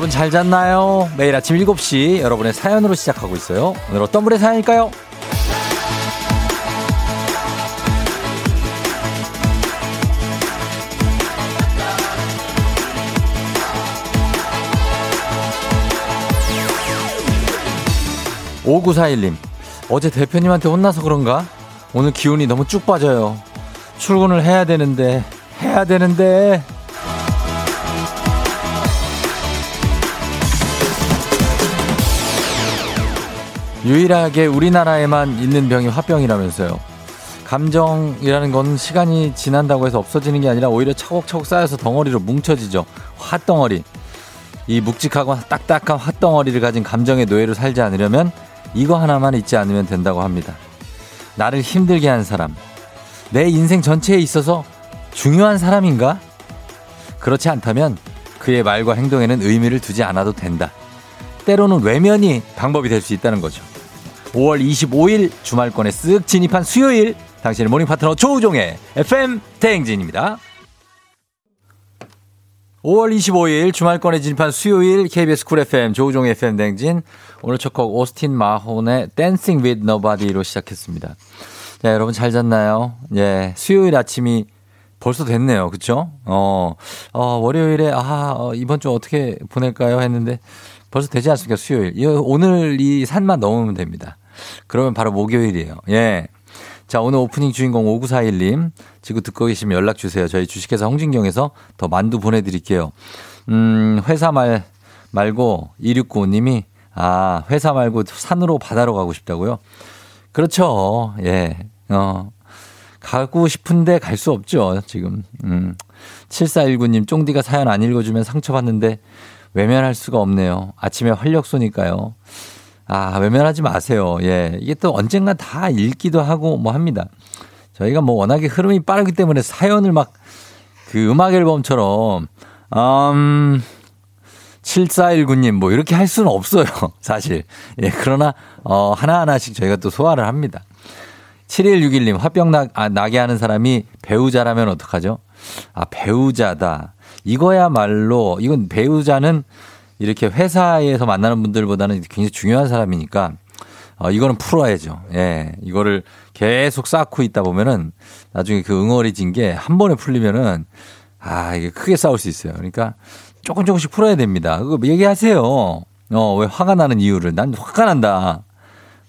여러분 잘 잤나요? 매일 아침 7시 여러분의 사연으로 시작하고 있어요. 오늘 어떤 분의 사연일까요? 5941님, 어제 대표님한테 혼나서 그런가? 오늘 기운이 너무 쭉 빠져요. 출근을 해야 되는데, 해야 되는데. 유일하게 우리나라에만 있는 병이 화병이라면서요. 감정이라는 건 시간이 지난다고 해서 없어지는 게 아니라 오히려 차곡차곡 쌓여서 덩어리로 뭉쳐지죠. 화덩어리. 이 묵직하고 딱딱한 화덩어리를 가진 감정의 노예로 살지 않으려면 이거 하나만 잊지 않으면 된다고 합니다. 나를 힘들게 한 사람. 내 인생 전체에 있어서 중요한 사람인가? 그렇지 않다면 그의 말과 행동에는 의미를 두지 않아도 된다. 때로는 외면이 방법이 될 수 있다는 거죠. 5월 25일 주말권에 쓱 진입한 수요일 당신의 morning 파트너 조우종의 FM 대행진입니다. 5월 25일 주말권에 진입한 수요일 KBS 쿨 FM 조우종의 FM 대행진 오늘 첫 곡 오스틴 마혼의 Dancing with Nobody로 시작했습니다. 자, 여러분 잘 잤나요? 예, 수요일 아침이 벌써 됐네요. 그쵸? 어, 어, 월요일에, 아, 어, 이번 주 어떻게 보낼까요? 했는데 벌써 되지 않습니까? 수요일. 오늘 이 산만 넘으면 됩니다. 그러면 바로 목요일이에요. 예. 자, 오늘 오프닝 주인공 5941님. 지금 듣고 계시면 연락 주세요. 저희 주식회사 홍진경에서 더 만두 보내드릴게요. 음, 회사 말, 말고 2695님이 아, 회사 말고 산으로 바다로 가고 싶다고요? 그렇죠. 예. 어. 가고 싶은데 갈 수 없죠, 지금. 음. 7419님, 쫑디가 사연 안 읽어주면 상처받는데 외면할 수가 없네요. 아침에 활력 쏘니까요. 아, 외면하지 마세요. 예. 이게 또 언젠가 다 읽기도 하고 뭐 합니다. 저희가 뭐 워낙에 흐름이 빠르기 때문에 사연을 막 그 음악 앨범처럼, 음, 7419님 뭐 이렇게 할 수는 없어요. 사실. 예. 그러나, 어, 하나하나씩 저희가 또 소화를 합니다. 7161님, 화병 나, 아, 나게 하는 사람이 배우자라면 어떡하죠? 아, 배우자다. 이거야말로, 이건 배우자는 이렇게 회사에서 만나는 분들보다는 굉장히 중요한 사람이니까, 어, 이거는 풀어야죠. 예. 이거를 계속 쌓고 있다 보면은 나중에 그 응어리진 게 한 번에 풀리면은, 아, 이게 크게 싸울 수 있어요. 그러니까 조금 조금씩 풀어야 됩니다. 그거 얘기하세요. 어, 왜 화가 나는 이유를. 난 화가 난다.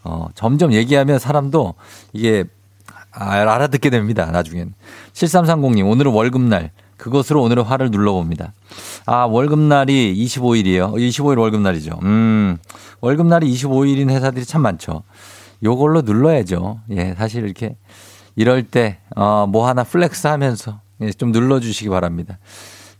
어, 점점 얘기하면 사람도 이게 알아듣게 됩니다. 나중엔. 7330님, 오늘은 월급날. 그것으로 오늘의 화를 눌러봅니다. 아, 월급날이 25일이에요. 25일 월급날이죠. 음, 월급날이 25일인 회사들이 참 많죠. 요걸로 누려야죠. 예, 사실 이렇게 이럴 때, 어, 뭐 하나 flex 하면서 예, 좀 누려주시기 바랍니다.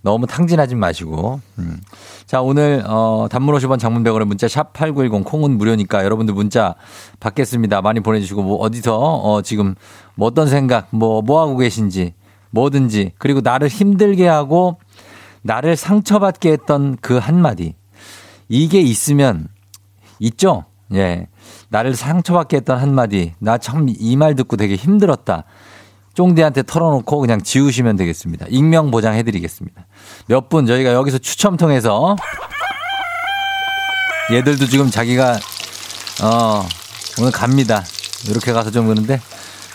너무 탕진하지 마시고. 음. 자, 오늘, 어, 단문 50원 장문 100원의 문자 샵8910 콩은 무료니까 여러분들 문자 받겠습니다. 많이 보내주시고, 뭐, 어디서, 어, 지금, 뭐 어떤 생각, 뭐, 뭐 하고 계신지, 뭐든지, 그리고 나를 힘들게 하고, 나를 상처받게 했던 그 한마디. 이게 있으면, 있죠? 예. 나를 상처받게 했던 한마디. 나 참 이 말 듣고 되게 힘들었다. 쫑디한테 털어놓고 그냥 지우시면 되겠습니다. 익명 보장해드리겠습니다. 몇 분 저희가 여기서 추첨 통해서 얘들도 지금 자기가 어 오늘 갑니다. 이렇게 가서 좀 그런데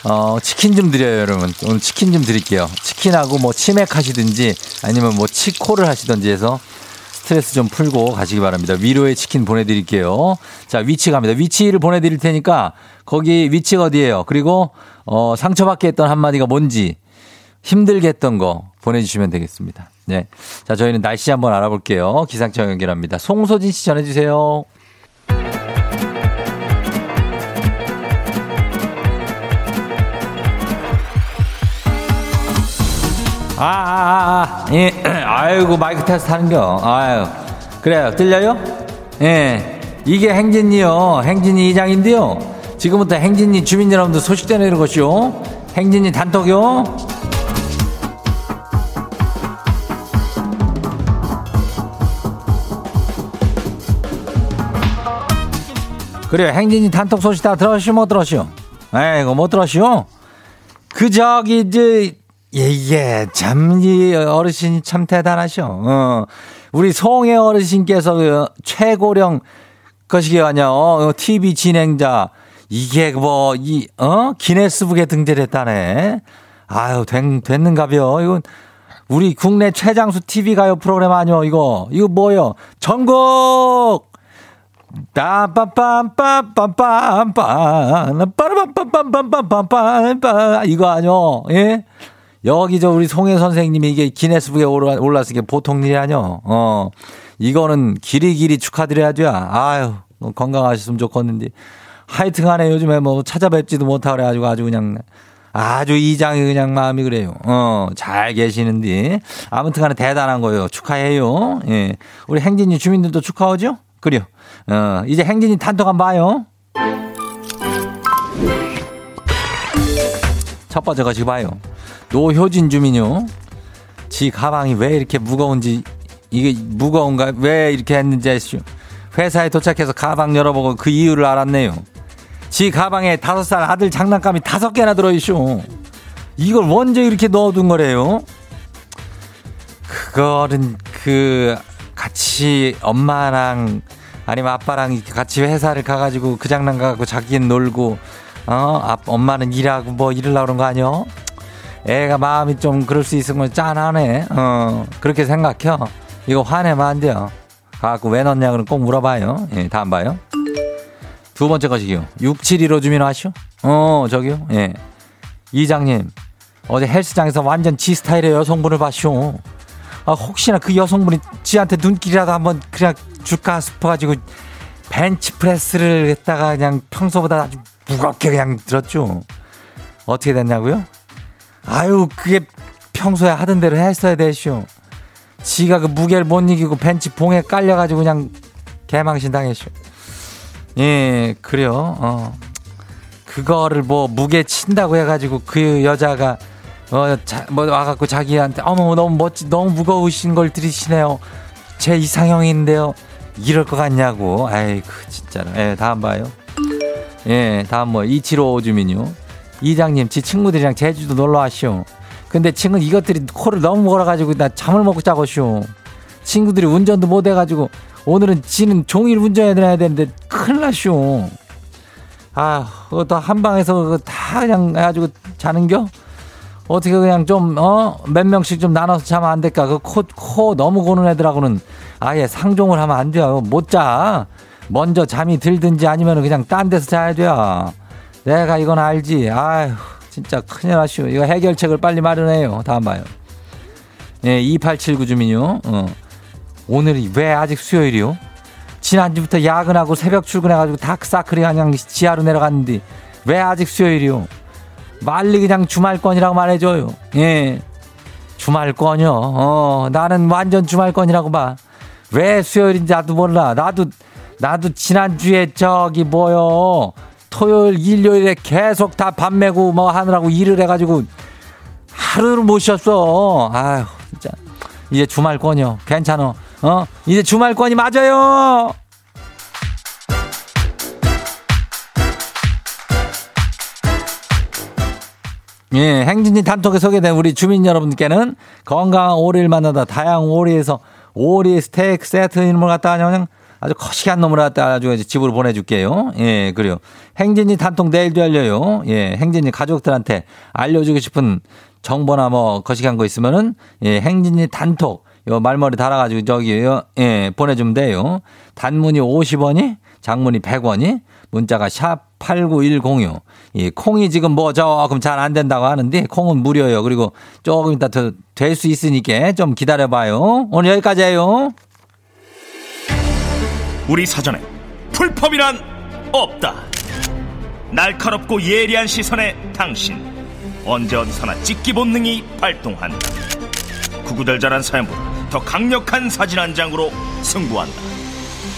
어 치킨 좀 드려요 여러분. 오늘 치킨 좀 드릴게요. 치킨하고 뭐 치맥 하시든지 아니면 뭐 치코를 하시든지 해서 스트레스 좀 풀고 가시기 바랍니다. 위로의 치킨 보내드릴게요. 자 위치 갑니다. 위치를 보내드릴 테니까 거기 위치가 어디예요? 그리고 어, 상처받게 했던 한마디가 뭔지 힘들게 했던 거 보내주시면 되겠습니다. 네. 자, 저희는 날씨 한번 알아볼게요. 기상청 연결합니다. 송소진 씨 전해주세요. 아, 아, 아, 아, 예, 아이고, 마이크 테스트 하는겨. 아유, 그래요. 들려요? 예. 이게 행진이요. 행진이 이장인데요. 지금부터 행진이 주민 여러분들 소식 전해드릴 것이요. 행진이 단톡요. 그래요. 행진이 단톡 소식 다 들었시오? 못 들었시오? 에이고, 못 들었시오? 그, 저기, 이제, 예, 예, 참, 이 어르신이 참 대단하셔. 어. 우리 송혜 어르신께서 그 최고령 것이기 아냐, 어, TV 진행자. 이게 뭐, 이, 어? 기네스북에 등재됐다네. 아유, 된, 됐는가벼. 이건 우리 국내 최장수 TV 가요 프로그램 아니요, 이거. 이거 뭐요? 전국! 빰빰빰빰빰빰빰빰 빠르빰빰빰빰빰빰빰빰 이거 아니요 예 여기 저 우리 송혜 선생님이 이게 기네스북에 올랐으니 게 보통 일이 아니요 어 이거는 길이 길이 축하드려야죠 아유 뭐 건강하셨으면 좋겠는데 하여튼 간에 요즘에 뭐 찾아뵙지도 못하고 그래가지고 아주 그냥 아주 이장이 그냥 마음이 그래요. 어, 잘 계시는데. 아무튼 간에 대단한 거예요. 축하해요. 예. 우리 행진이 주민들도 축하하죠? 그래요. 어, 이제 행진이 단톡 한번 봐요. 첫 번째 거 지금 봐요. 노효진 주민요. 지 가방이 왜 이렇게 무거운지, 이게 무거운가, 왜 이렇게 했는지 아시죠? 회사에 도착해서 가방 열어보고 그 이유를 알았네요. 지 가방에 다섯 살 아들 장난감이 다섯 개나 들어있쇼. 이걸 언제 이렇게 넣어둔 거래요? 그거는 그 같이 엄마랑 아니면 아빠랑 같이 회사를 가가지고 그 장난 가고 자기는 놀고 어 아, 엄마는 일하고 뭐 일을하고 그런 거 아니요? 애가 마음이 좀 그럴 수 있으면 짠하네. 어 그렇게 생각해. 이거 화내면 안 돼요. 갖고 왜 넣냐 그럼 꼭 물어봐요. 예, 다음 봐요. 두 번째 것이요. 6715 주민 아시오? 어, 저기요. 예. 이장님, 어제 헬스장에서 완전 지 스타일의 여성분을 봤쇼. 아, 혹시나 그 여성분이 지한테 눈길이라도 한번 그냥 줄까 싶어가지고 벤치프레스를 했다가 그냥 평소보다 아주 무겁게 그냥 들었죠. 어떻게 됐냐고요? 아유, 그게 평소에 하던 대로 했어야 되쇼. 지가 그 무게를 못 이기고 벤치 봉에 깔려가지고 그냥 개망신 당했쇼. 예, 그래요. 어. 그거를 뭐 무게 친다고 해가지고 그 여자가 어, 자, 뭐 와갖고 자기한테 어머 너무 멋지 너무 무거우신 걸 들이시네요. 제 이상형인데요. 이럴 것 같냐고. 아이고 진짜로. 예, 다음 봐요. 예, 다음 뭐2755 주민요. 이장님, 지 친구들이랑 제주도 놀러 왔쇼. 근데 친구 이것들이 코를 너무 걸어가지고 나 잠을 먹고 자고쇼. 친구들이 운전도 못 해가지고 오늘은 지는 종일 운전해야 되는데 큰일 나쇼. 아, 그것도 한 방에서 다 그냥 해가지고 자는겨? 어떻게 그냥 좀, 어, 몇 명씩 좀 나눠서 자면 안 될까? 그 코, 코 너무 고는 애들하고는 아예 상종을 하면 안 돼요. 못 자. 먼저 잠이 들든지 아니면 그냥 딴 데서 자야 돼요. 내가 이건 알지. 아휴, 진짜 큰일 나시오. 이거 해결책을 빨리 마련해요. 다음 봐요. 예, 2879 주민요. 어. 오늘이 왜 아직 수요일이요? 지난주부터 야근하고 새벽 출근해가지고 다크사클이 그냥 지하로 내려갔는데 왜 아직 수요일이요? 빨리 그냥 주말권이라고 말해줘요. 예. 주말권이요. 어, 나는 완전 주말권이라고 봐. 왜 수요일인지 나도 몰라. 나도, 나도 지난주에 저기 뭐요. 토요일, 일요일에 계속 다 밥 메고 뭐 하느라고 일을 해가지고 하루를 못 쉬었어. 아휴, 진짜. 이제 주말권이요. 괜찮어. 어? 이제 주말권이 맞아요. 예, 행진이 단톡에 소개된 우리 주민 여러분께는 건강한 오리를 만나다 다양한 오리에서 오리 스테이크 세트 이름을 갖다 그냥 아주 거시기한 놈을 갖다 아주 집으로 보내줄게요. 예, 그래요. 행진이 단톡 내일도 열려요. 예, 행진이 가족들한테 알려주고 싶은 정보나 뭐 거시기한 거 있으면은 예, 행진이 단톡 요 말머리 달아가지고 저기 요 예, 보내주면 돼요. 단문이 50원이, 장문이 100원이, 문자가 샵 8910요. 이 콩이 지금 뭐 조금 잘 안 된다고 하는데 콩은 무료예요. 그리고 조금 이따 더될수 있으니까 좀 기다려봐요. 오늘 여기까지예요. 우리 사전에 풀펌이란 없다. 날카롭고 예리한 시선에 당신 언제 어디서나 찍기 본능이 발동한다. 구구절절한 사연보다 더 강력한 사진 한 장으로 승부한다.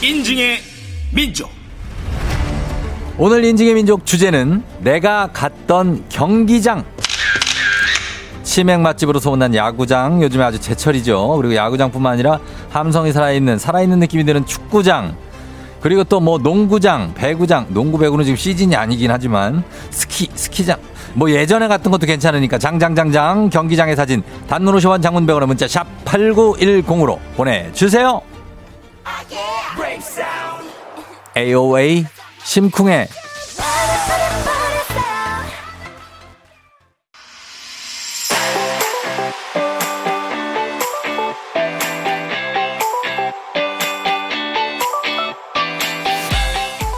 인증의 민족. 오늘 인증의 민족 주제는 내가 갔던 경기장. 치맥 맛집으로 소문난 야구장 요즘에 아주 제철이죠. 그리고 야구장뿐만 아니라 함성이 살아있는 살아있는 느낌이 드는 축구장. 그리고 또 뭐 농구장, 배구장, 농구 배구는 지금 시즌이 아니긴 하지만 스키 스키장 뭐 예전에 갔던 것도 괜찮으니까 장장장장 경기장의 사진 단문 50원 장문 100원의 문자 샵 8910으로 보내주세요. AOA 심쿵해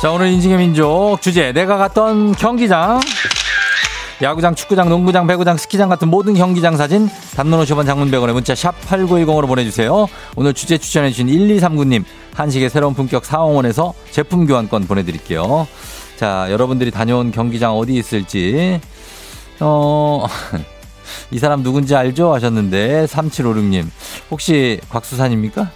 자, 오늘 인증의 민족 주제 내가 갔던 경기장 야구장, 축구장, 농구장, 배구장, 스키장 같은 모든 경기장 사진 단문 50원 장문 100원에 문자 샵 8910으로 보내주세요. 오늘 주제 추천해주신 1239님 한식의 새로운 품격 사홍원에서 제품 교환권 보내드릴게요. 자, 여러분들이 다녀온 경기장 어디 있을지 어... 이 사람 누군지 알죠? 하셨는데 3756님 혹시 곽수산입니까?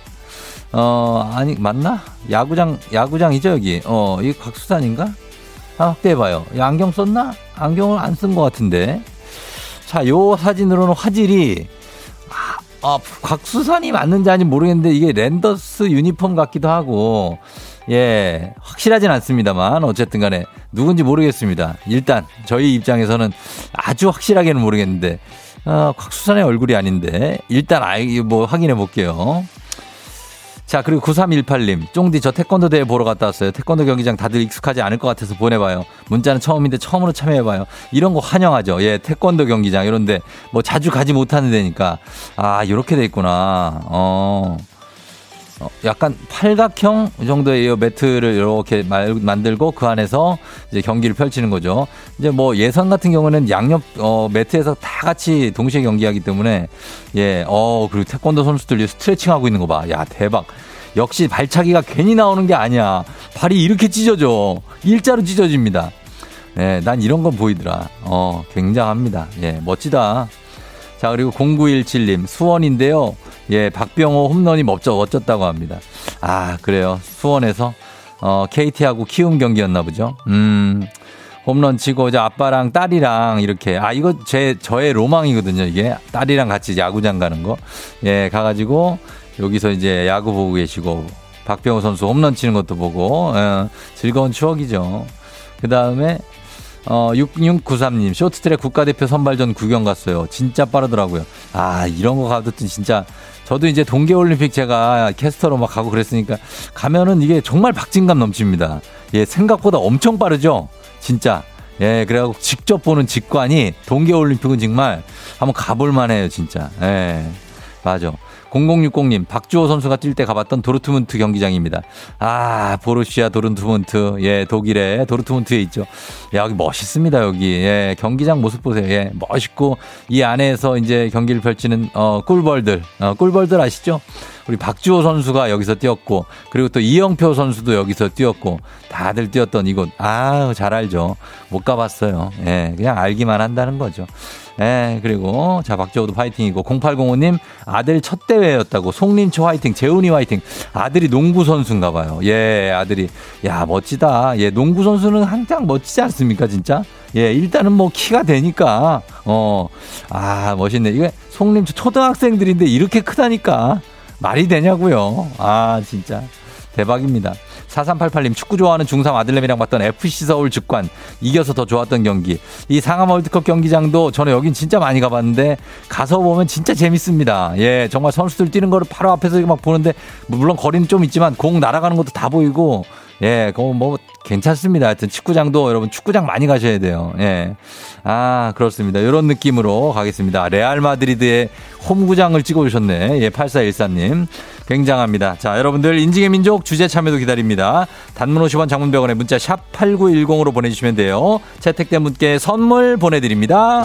어, 아니, 맞나? 야구장, 야구장이죠, 여기. 어, 이 곽수산인가? 아, 확대해봐요. 안경 썼나? 안경을 안 쓴 것 같은데. 자, 요 사진으로는 화질이, 아, 아, 곽수산이 맞는지 아닌지 모르겠는데, 이게 랜더스 유니폼 같기도 하고, 예, 확실하진 않습니다만, 어쨌든 간에, 누군지 모르겠습니다. 일단, 저희 입장에서는 아주 확실하게는 모르겠는데, 어, 곽수산의 얼굴이 아닌데, 일단, 아이, 뭐, 확인해 볼게요. 자, 그리고 9318님. 쫑디 저 태권도 대회 보러 갔다 왔어요. 태권도 경기장 다들 익숙하지 않을 것 같아서 보내봐요. 문자는 처음인데 처음으로 참여해봐요. 이런 거 환영하죠. 예, 태권도 경기장 이런데 뭐 자주 가지 못하는 데니까. 아, 이렇게 돼 있구나. 어. 어, 약간 팔각형 정도의 매트를 이렇게 말, 만들고 그 안에서 이제 경기를 펼치는 거죠. 이제 뭐 예선 같은 경우는 양옆 어, 매트에서 다 같이 동시에 경기하기 때문에 예, 어 그리고 태권도 선수들 스트레칭 하고 있는 거 봐. 야 대박. 역시 발차기가 괜히 나오는 게 아니야. 발이 이렇게 찢어져. 일자로 찢어집니다. 예, 난 이런 건 보이더라. 어, 굉장합니다. 예, 멋지다. 자, 그리고 0917님, 수원인데요. 예, 박병호 홈런이 멋져, 멋졌다고 합니다. 아, 그래요. 수원에서, 어, KT하고 키움 경기였나 보죠. 음, 홈런 치고, 이제 아빠랑 딸이랑 이렇게, 아, 이거 제, 저의 로망이거든요, 이게. 딸이랑 같이 야구장 가는 거. 예, 가가지고, 여기서 이제 야구 보고 계시고, 박병호 선수 홈런 치는 것도 보고, 예, 즐거운 추억이죠. 그 다음에, 어, 6693님, 쇼트트랙 국가대표 선발전 구경 갔어요. 진짜 빠르더라고요. 아, 이런 거 가도 진짜, 저도 이제 동계올림픽 제가 캐스터로 막 가고 그랬으니까, 가면은 이게 정말 박진감 넘칩니다. 예, 생각보다 엄청 빠르죠? 진짜. 예, 그래갖고 직접 보는 직관이 동계올림픽은 정말 한번 가볼만 해요, 진짜. 예, 맞아. 0060님, 박주호 선수가 뛸 때 가봤던 도르트문트 경기장입니다. 아, 보르시아 도르트문트. 예, 독일의 도르트문트에 있죠. 야, 여기 멋있습니다, 여기. 예, 경기장 모습 보세요. 예, 멋있고, 이 안에서 이제 경기를 펼치는, 어, 꿀벌들. 어, 꿀벌들 아시죠? 우리 박주호 선수가 여기서 뛰었고, 그리고 또 이영표 선수도 여기서 뛰었고, 다들 뛰었던 이곳. 아, 잘 알죠. 못 가봤어요. 예, 그냥 알기만 한다는 거죠. 예, 그리고 자 박재호도 파이팅이고 0805님 아들 첫 대회였다고 송림초 화이팅, 재훈이 화이팅. 아들이 농구 선수인가 봐요. 예, 아들이 야 멋지다. 예, 농구 선수는 항상 멋지지 않습니까, 진짜? 예, 일단은 뭐 키가 되니까 어, 아 멋있네. 이게 송림초 초등학생들인데 이렇게 크다니까 말이 되냐고요. 아 진짜 대박입니다. 4388님 축구 좋아하는 중3 아들내미랑 봤던 FC 서울 직관 이겨서 더 좋았던 경기. 이 상암 월드컵 경기장도 저는 여긴 진짜 많이 가봤는데 가서 보면 진짜 재밌습니다. 예, 정말 선수들 뛰는 거를 바로 앞에서 막 보는데 물론 거리는 좀 있지만 공 날아가는 것도 다 보이고 예, 그거 뭐 괜찮습니다. 하여튼 축구장도 여러분 축구장 많이 가셔야 돼요. 예. 아, 그렇습니다. 이런 느낌으로 가겠습니다. 레알 마드리드의 홈구장을 찍어 오셨네. 예, 8414님. 굉장합니다. 자, 여러분들 인증의 민족 주제 참여도 기다립니다. 단문 50원 장문 100원에 문자 샵 8910으로 보내주시면 돼요. 채택된 분께 선물 보내드립니다.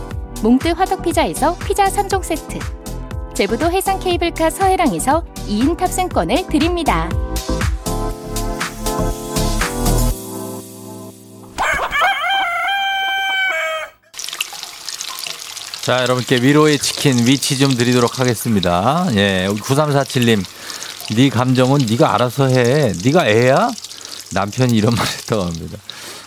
몽뜨 화덕피자에서 피자 3종 세트 제부도 해상 케이블카 서해랑에서 2인 탑승권을 드립니다. 자, 여러분께 위로의 치킨 위치 좀 드리도록 하겠습니다. 예, 9347님. 네 감정은 네가 알아서 해. 네가 애야? 남편이 이런 말 했다고 합니다.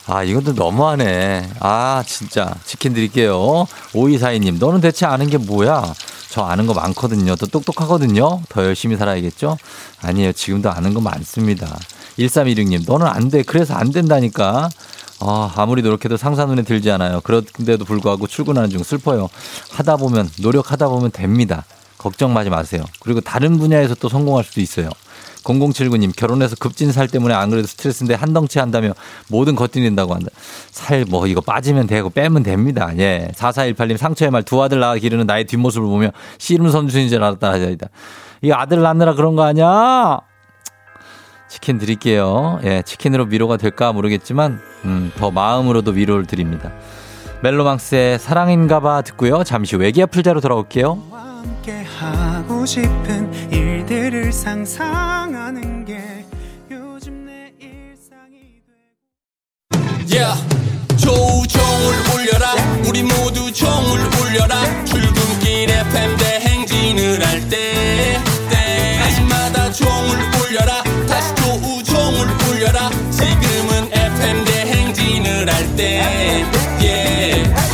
아, 이것도 너무하네. 아, 진짜. 치킨 드릴게요. 5242님, 너는 대체 아는 게 뭐야? 저 아는 거 많거든요. 더 똑똑하거든요. 더 열심히 살아야겠죠? 아니에요. 지금도 아는 거 많습니다. 1316님, 너는 안 돼. 그래서 안 된다니까. 아, 아무리 노력해도 상사 눈에 들지 않아요. 그런데도 불구하고 출근하는 중 슬퍼요. 하다 보면, 노력하다 보면 됩니다. 걱정 마지 마세요. 그리고 다른 분야에서 또 성공할 수도 있어요. 0079님, 결혼해서 급진 살 때문에 안 그래도 스트레스인데 한 덩치 한다며 모든 거뜬린다고 한다. 살 뭐 이거 빠지면 되고 빼면 됩니다. 예. 4418님, 상처의 말 두 아들 낳아 기르는 나의 뒷모습을 보며 씨름 선수인 줄 알았다 하자이다. 이 아들 낳느라 그런 거 아니야? 치킨 드릴게요. 예, 치킨으로 위로가 될까 모르겠지만, 음, 더 마음으로도 위로를 드립니다. 멜로망스의 사랑인가봐 듣고요. 잠시 후 애기야 풀자로 돌아올게요. 하고 싶은 일들을 상상하는 게 요즘 내 일상이 돼. Yeah. 조우종을 울려라 우리 모두 종을 울려라 출근길 FM 대행진을 할 때 때마다 종을 울려라 다시 조우종을 울려라 지금은 FM 대행진을 할때 yeah.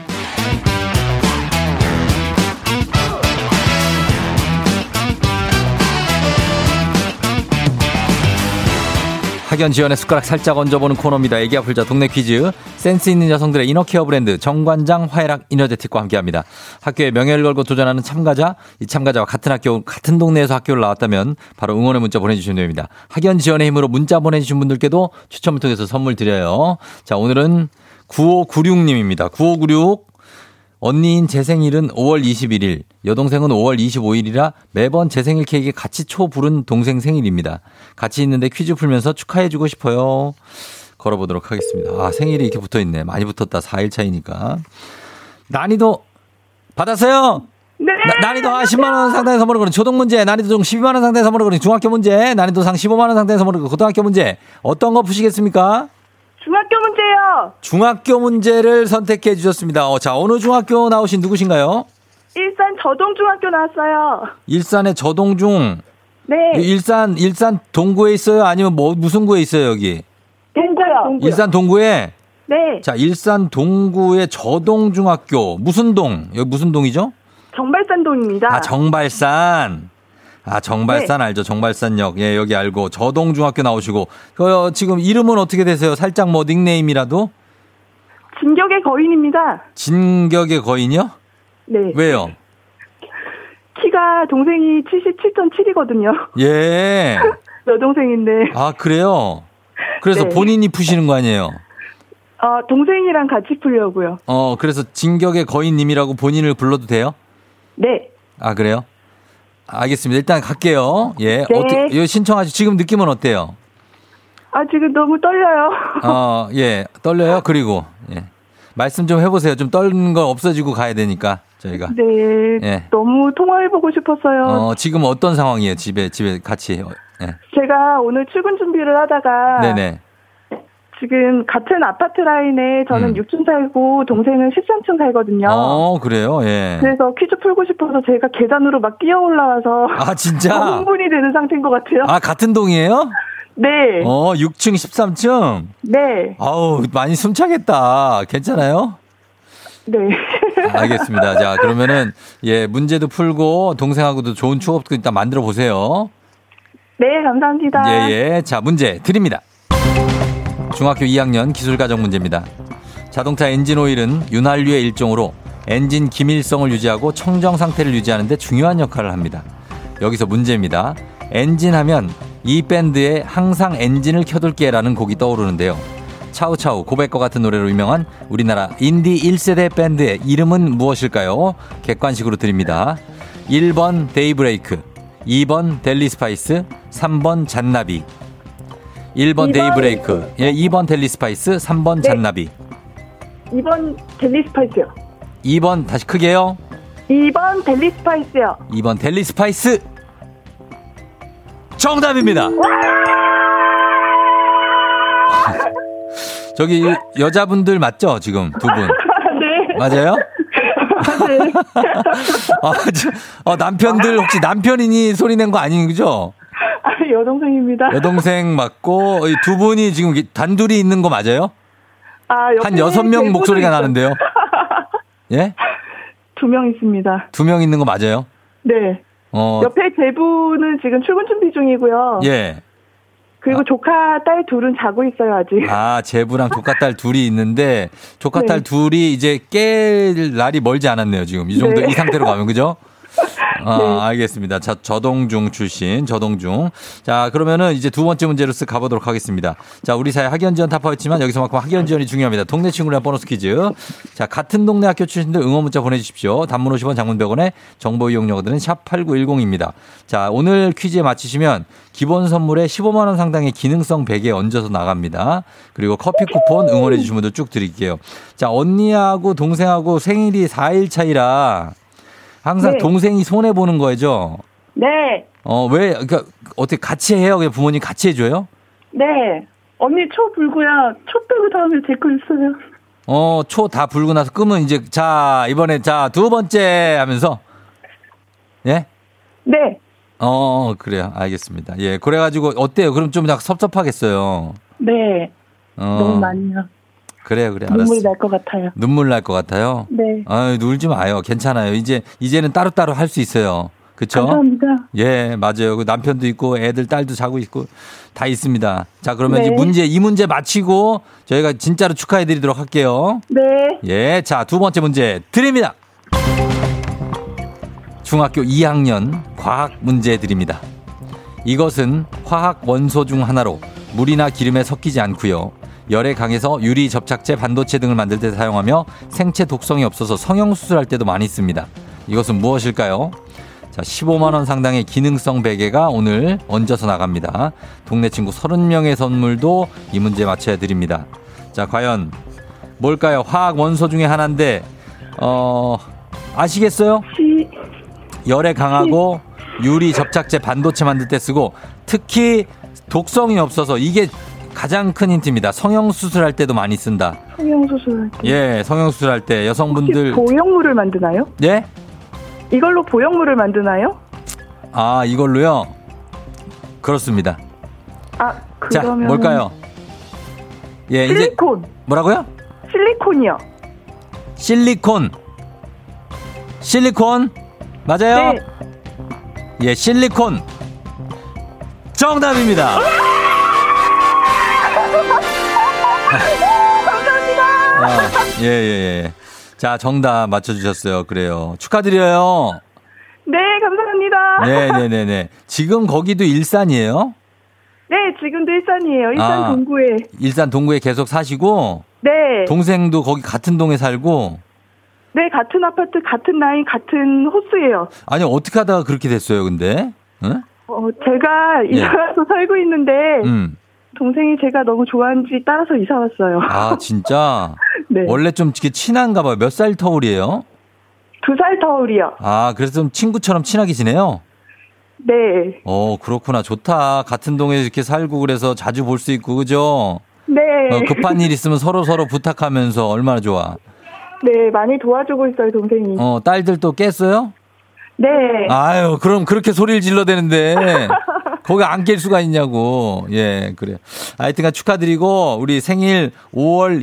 학연 지연의 숟가락 살짝 얹어보는 코너입니다. 애기야 풀자 동네 퀴즈. 센스 있는 여성들의 이너케어 브랜드 정관장 화해락 이너제틱과 함께합니다. 학교에 명예를 걸고 도전하는 참가자, 이 참가자와 같은 학교, 같은 동네에서 학교를 나왔다면 바로 응원의 문자 보내주시면 됩니다. 학연 지연의 힘으로 문자 보내주신 분들께도 추첨을 통해서 선물 드려요. 자, 오늘은 9596님입니다. 9596. 언니인 제 생일은 5월 21일, 여동생은 5월 25일이라 매번 제 생일 케이크에 같이 초 부른 동생 생일입니다. 같이 있는데 퀴즈 풀면서 축하해주고 싶어요. 걸어보도록 하겠습니다. 아, 생일이 이렇게 붙어 있네. 많이 붙었다. 4일 차이니까. 난이도 받았어요? 네. 나, 난이도 아, 10만원 상당의 선물을 거는 초등 문제, 난이도 중 12만원 상당의 선물을 거는 중학교 문제, 난이도 상 15만원 상당의 선물을 거는 고등학교 문제. 어떤 거 푸시겠습니까? 중학교 문제요. 중학교 문제를 선택해 주셨습니다. 어, 자, 어느 중학교 나오신 누구신가요? 일산 저동중학교 나왔어요. 일산의 저동중. 네. 일산 일산 동구에 있어요? 아니면 뭐 무슨 구에 있어요 여기? 동구요. 동구요. 일산 동구에 네. 자 일산 동구의 저동중학교 무슨 동 여기 무슨 동이죠? 정발산 동입니다. 아 정발산. 아 정발산 알죠? 정발산역 예 여기 알고 저동중학교 나오시고 그 지금 이름은 어떻게 되세요? 살짝 뭐 닉네임이라도 진격의 거인입니다. 진격의 거인이요? 네. 왜요? 키가 동생이 77.7이거든요. 예. 여동생인데, 아 그래요? 그래서 네. 본인이 푸시는 거 아니에요? 어, 동생이랑 같이 풀려고요. 어 그래서 진격의 거인님이라고 본인을 불러도 돼요? 네. 아 그래요? 알겠습니다. 일단 갈게요. 예. 네. 어떻게 신청하시 지금 느낌은 어때요? 아, 지금 너무 떨려요. 어, 예. 떨려요? 그리고 예. 말씀 좀 해보세요. 좀 떨는 거 없어지고 가야 되니까 저희가. 네. 예. 너무 통화해보고 싶었어요. 어, 지금 어떤 상황이에요? 집에 집에 같이. 어, 예. 제가 오늘 출근 준비를 하다가 네네. 지금 같은 아파트 라인에 저는 음. 6층 살고 동생은 13층 살거든요. 어, 그래요. 예. 그래서 퀴즈 풀고 싶어서 제가 계단으로 막 뛰어 올라와서 아 진짜. 흥분이 되는 상태인 것 같아요. 아 같은 동이에요? 네. 어, 6층 13층. 네. 아우 많이 숨차겠다. 괜찮아요? 네. 알겠습니다. 자, 그러면은 예, 문제도 풀고 동생하고도 좋은 추억도 일단 만들어 보세요. 네, 감사합니다. 예, 예. 자, 문제 드립니다. 중학교 2학년 기술가정 문제입니다. 자동차 엔진 오일은 윤활유의 일종으로 엔진 기밀성을 유지하고 청정 상태를 유지하는데 중요한 역할을 합니다. 여기서 문제입니다. 엔진 하면 이 밴드의 항상 엔진을 켜둘게라는 곡이 떠오르는데요. 차우차우 고백과 같은 노래로 유명한 우리나라 인디 1세대 밴드의 이름은 무엇일까요? 객관식으로 드립니다. 1번 데이브레이크, 2번 델리 스파이스, 3번 잔나비. 1번 이번- 데이브레이크, 예, 2번 델리 스파이스, 3번 네. 잔나비. 2번 델리 스파이스요. 2번 다시 크게요. 2번 델리 스파이스요. 2번 델리 스파이스. 정답입니다. 저기 여자분들 맞죠? 지금 두 분. 네. 맞아요? 아, 저, 어, 남편들 혹시 남편이니 소리 낸 거 아닌 거죠? 아, 여동생입니다. 여동생 맞고 이두 분이 지금 단둘이 있는 거 맞아요? 아, 한 여섯 명 목소리가 있어요. 나는데요. 예? 두 명 있습니다. 두 명 있는 거 맞아요? 네. 어, 옆에 제부는 지금 출근 준비 중이고요. 예. 그리고 조카 딸 둘은 자고 있어요, 아직. 아, 제부랑 조카 딸 둘이 있는데 조카딸 네. 둘이 이제 깰 날이 멀지 않았네요, 지금. 이 정도 네. 이 상태로 가면 그죠? 아, 네. 알겠습니다. 자, 저동중 출신, 저동중. 자, 그러면은 이제 두 번째 문제로 쓱 가보도록 하겠습니다. 자, 우리 사회 학연 지원 타파였지만 여기서만큼 학연 지원이 중요합니다. 동네 친구랑 보너스 퀴즈. 자, 같은 동네 학교 출신들 응원 문자 보내주십시오. 단문 50원, 장문 100원에 정보 이용료들은 샵 8910입니다. 자, 오늘 퀴즈에 맞히시면 기본 선물에 15만원 상당의 기능성 베개 얹어서 나갑니다. 그리고 커피 쿠폰 응원해주신 분들 쭉 드릴게요. 자, 언니하고 동생하고 생일이 4일 차이라 항상 네. 동생이 손해 보는 거죠? 네. 어, 왜, 그니까, 어떻게 같이 해요? 그냥 부모님 같이 해 줘요? 네. 언니 초 불고요. 초 빼고 다음에 제 거 있어요. 어, 초 다 불고 나서 끄면 이제, 자, 이번에, 자, 두 번째 하면서, 예? 네. 어, 그래요. 알겠습니다. 예, 그래 가지고, 어때요? 그럼 좀 섭섭하겠어요. 네. 어, 너무 많이요. 그래요, 그래. 알았어. 눈물이 날것 같아요. 눈물 날 것 같아요? 네. 아유, 울지 마요. 괜찮아요. 이제, 이제는 따로따로 할 수 있어요. 그쵸? 감사합니다. 예, 맞아요. 그 남편도 있고 애들 딸도 자고 있고 다 있습니다. 자, 그러면 네. 이제 문제 이 문제 마치고 저희가 진짜로 축하해 드리도록 할게요. 네. 예. 자, 두 번째 문제 드립니다. 중학교 2학년 과학 문제 드립니다. 이것은 화학 원소 중 하나로 물이나 기름에 섞이지 않고요. 열에 강해서 유리 접착제, 반도체 등을 만들 때 사용하며 생체 독성이 없어서 성형 수술할 때도 많이 씁니다. 이것은 무엇일까요? 자, 15만 원 상당의 기능성 베개가 오늘 얹어서 나갑니다. 동네 친구 30명의 선물도 이 문제 맞춰야 드립니다. 자, 과연 뭘까요? 화학 원소 중에 하나인데 어 아시겠어요? 시, 열에 강하고 유리 접착제 반도체 만들 때 쓰고 특히 독성이 없어서 이게 가장 큰 힌트입니다. 성형 수술 할 때도 많이 쓴다. 성형수술. 예, 성형 수술 할 때 여성분들 보형물을 만드나요? 예? 이걸로 보형물을 만드나요? 아, 이걸로요. 그렇습니다. 아, 자, 그러면 뭘까요? 예, 이제 실리콘. 뭐라고요? 실리콘이요. 실리콘. 실리콘. 맞아요? 네. 예, 실리콘. 정답입니다. 감사합니다. 아, 예, 예, 예. 자, 정답 맞춰주셨어요. 그래요. 축하드려요. 네, 감사합니다. 네 네 네 네. 지금 거기도 일산이에요? 네, 지금도 일산이에요. 일산 아. 동구에. 일산 동구에 계속 사시고, 네. 동생도 거기 같은 동에 살고, 네, 같은 아파트, 같은 라인, 같은 호수예요. 아니, 어떻게 하다가 그렇게 됐어요, 근데? 응? 어, 제가 예. 이사 와서 살고 있는데 음. 동생이 제가 너무 좋아하는지 따라서 이사 왔어요. 아, 진짜? 네. 원래 좀 이렇게 친한가 봐요. 몇 살 터울이에요? 두 살 터울이요. 아, 그래서 좀 친구처럼 친하게 지내요? 네. 어, 그렇구나. 좋다. 같은 동에 이렇게 살고 그래서 자주 볼 수 있고, 그죠? 네. 어, 급한 일 있으면 서로 서로 부탁하면서 얼마나 좋아. 네, 많이 도와주고 있어요, 동생이. 어, 딸들 또 깼어요? 네. 아유, 그럼 그렇게 소리를 질러 대는데. 거기 안 깰 수가 있냐고. 예, 그래요. 하여튼간 축하드리고, 우리 생일 5월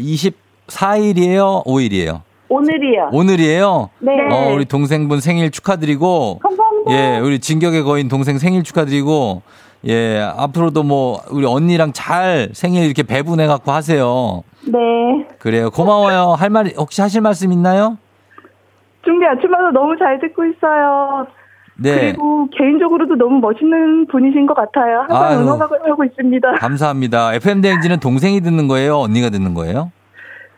24일이에요? 5일이에요? 오늘이요. 오늘이에요? 네. 어, 우리 동생분 생일 축하드리고, 감사합니다. 예, 우리 진격의 거인 동생 생일 축하드리고, 예, 앞으로도 뭐, 우리 언니랑 잘 생일 이렇게 배분해 갖고 하세요. 네. 그래요. 고마워요. 할 말, 혹시 하실 말씀 있나요? 중대 아침마다 너무 잘 듣고 있어요. 네. 그리고 개인적으로도 너무 멋있는 분이신 것 같아요. 항상 아유. 응원하고 하고 있습니다. 감사합니다. FM대행진은 동생이 듣는 거예요? 언니가 듣는 거예요?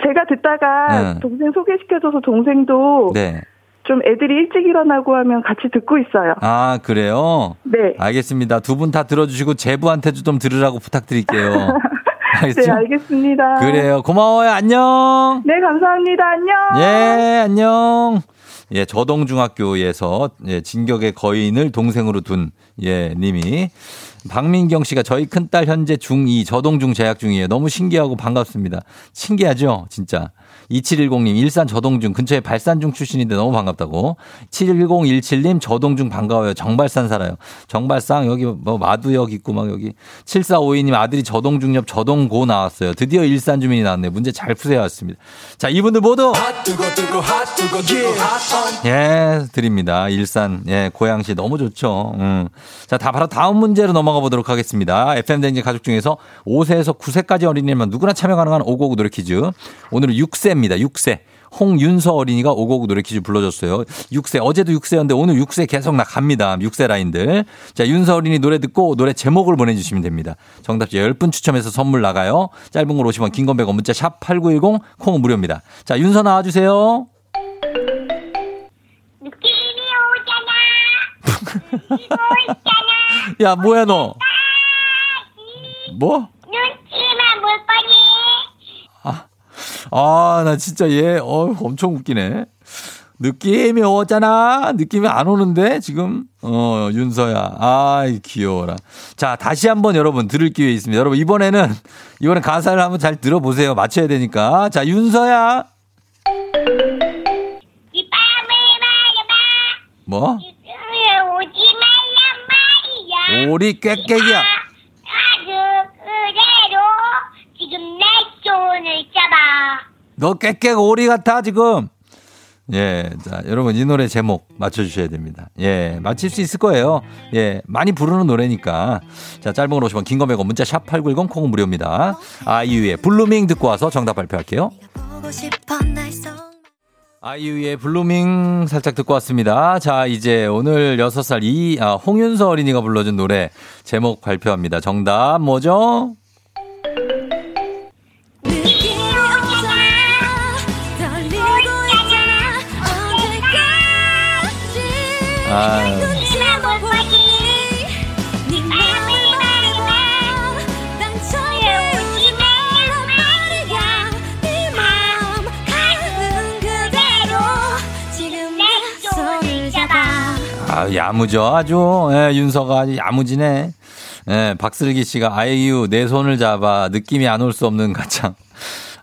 제가 듣다가 네. 동생 소개시켜줘서 동생도 네. 좀 애들이 일찍 일어나고 하면 같이 듣고 있어요. 아, 그래요? 네. 알겠습니다. 두 분 다 들어주시고 제부한테도 좀 들으라고 부탁드릴게요. 알겠죠? 네, 알겠습니다. 그래요. 고마워요. 안녕. 네, 감사합니다. 안녕. 예, 안녕. 예, 저동중학교에서 예, 진격의 거인을 동생으로 둔 예, 님이 박민경 씨가 저희 큰딸 현재 중2 저동중 재학 중이에요. 너무 신기하고 반갑습니다. 신기하죠? 진짜. 2710님, 일산 저동중 근처에 발산중 출신인데 너무 반갑다고. 71017님, 저동중 반가워요. 정발산 살아요. 정발산 여기 뭐 마두역 있고 막 여기. 7452님 아들이 저동중 옆 저동고 나왔어요. 드디어 일산 주민이 나왔네요. 문제 잘 푸세요. 왔습니다. 자, 이분들 모두 예, 드립니다. 일산, 예, 고양시 너무 좋죠. 음. 자, 다 바로 다음 문제로 넘어 가 보도록 하겠습니다. FM댕진 가족 중에서 5세에서 9세까지 어린이면 누구나 참여 가능한 오고구 노래 퀴즈. 오늘은 6세입니다. 6세. 홍윤서 어린이가 오고구 노래 퀴즈 불러줬어요. 6세. 어제도 6세였는데 오늘 6세 계속 나갑니다. 6세 라인들. 자, 윤서 어린이 노래 듣고 노래 제목을 보내주시면 됩니다. 정답자 10분 추첨해서 선물 나가요. 짧은 걸 50원, 긴 건 100원, 문자 샵 8910, 콩은 무료입니다. 자, 윤서 나와주세요. 느낌이 오잖아. 이거 있잖아. 야, 뭐야, 너? 뭐? 눈치만 볼 거니. 아, 나 진짜 얘, 어, 엄청 웃기네. 느낌이 오잖아. 느낌이 안 오는데, 지금? 어, 윤서야. 아이, 귀여워라. 자, 다시 한번 여러분 들을 기회 있습니다. 여러분, 이번에는, 이번엔 가사를 한번 잘 들어보세요. 맞춰야 되니까. 자, 윤서야. 이 밤을 말해봐. 뭐? 오리 꽥꽥이야. 아주 그대로 지금 내 손을 잡아. 너 꽥꽥 오리 같아, 지금. 예, 자, 여러분, 이 노래 제목 맞춰주셔야 됩니다. 예, 맞힐 수 있을 거예요. 예, 많이 부르는 노래니까. 자, 짧은 거 50원 긴 거 100원, 문자 샵 8910, 콩은 무료입니다. 아이유의 블루밍 듣고 와서 정답 발표할게요. 아이유의 블루밍 살짝 듣고 왔습니다. 자, 이제 오늘 6살 이, 아, 홍윤서 어린이가 불러준 노래 제목 발표합니다. 정답 뭐죠? 오잖아. 야무져. 아주, 예, 윤서가 아주 야무지네. 예, 박슬기 씨가 아이유 내 손을 잡아 느낌이 안 올 수 없는 가창.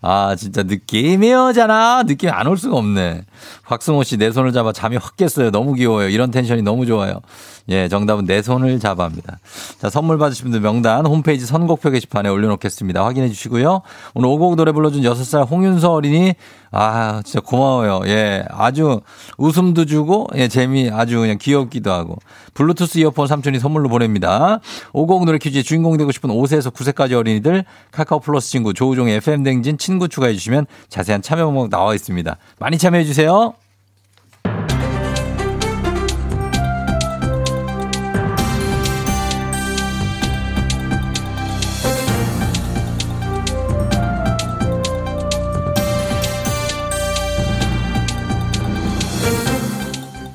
아, 진짜 느낌이 오잖아. 느낌이 안 올 수가 없네. 박승호 씨 내 손을 잡아 잠이 확 깼어요. 너무 귀여워요. 이런 텐션이 너무 좋아요. 예, 정답은 내 손을 잡아입니다. 자, 선물 받으신 분들 명단 홈페이지 선곡표 게시판에 올려놓겠습니다. 확인해 주시고요. 오늘 오곡 노래 불러준 6살 홍윤서 어린이, 아, 진짜 고마워요. 예, 아주 웃음도 주고, 예, 재미 아주 그냥 귀엽기도 하고. 블루투스 이어폰 삼촌이 선물로 보냅니다. 오곡 노래 퀴즈의 주인공 되고 싶은 5세에서 9세까지 어린이들 카카오 플러스 친구 조우종의 FM 댕진 친구 추가해 주시면 자세한 참여 방법 나와 있습니다. 많이 참여해 주세요.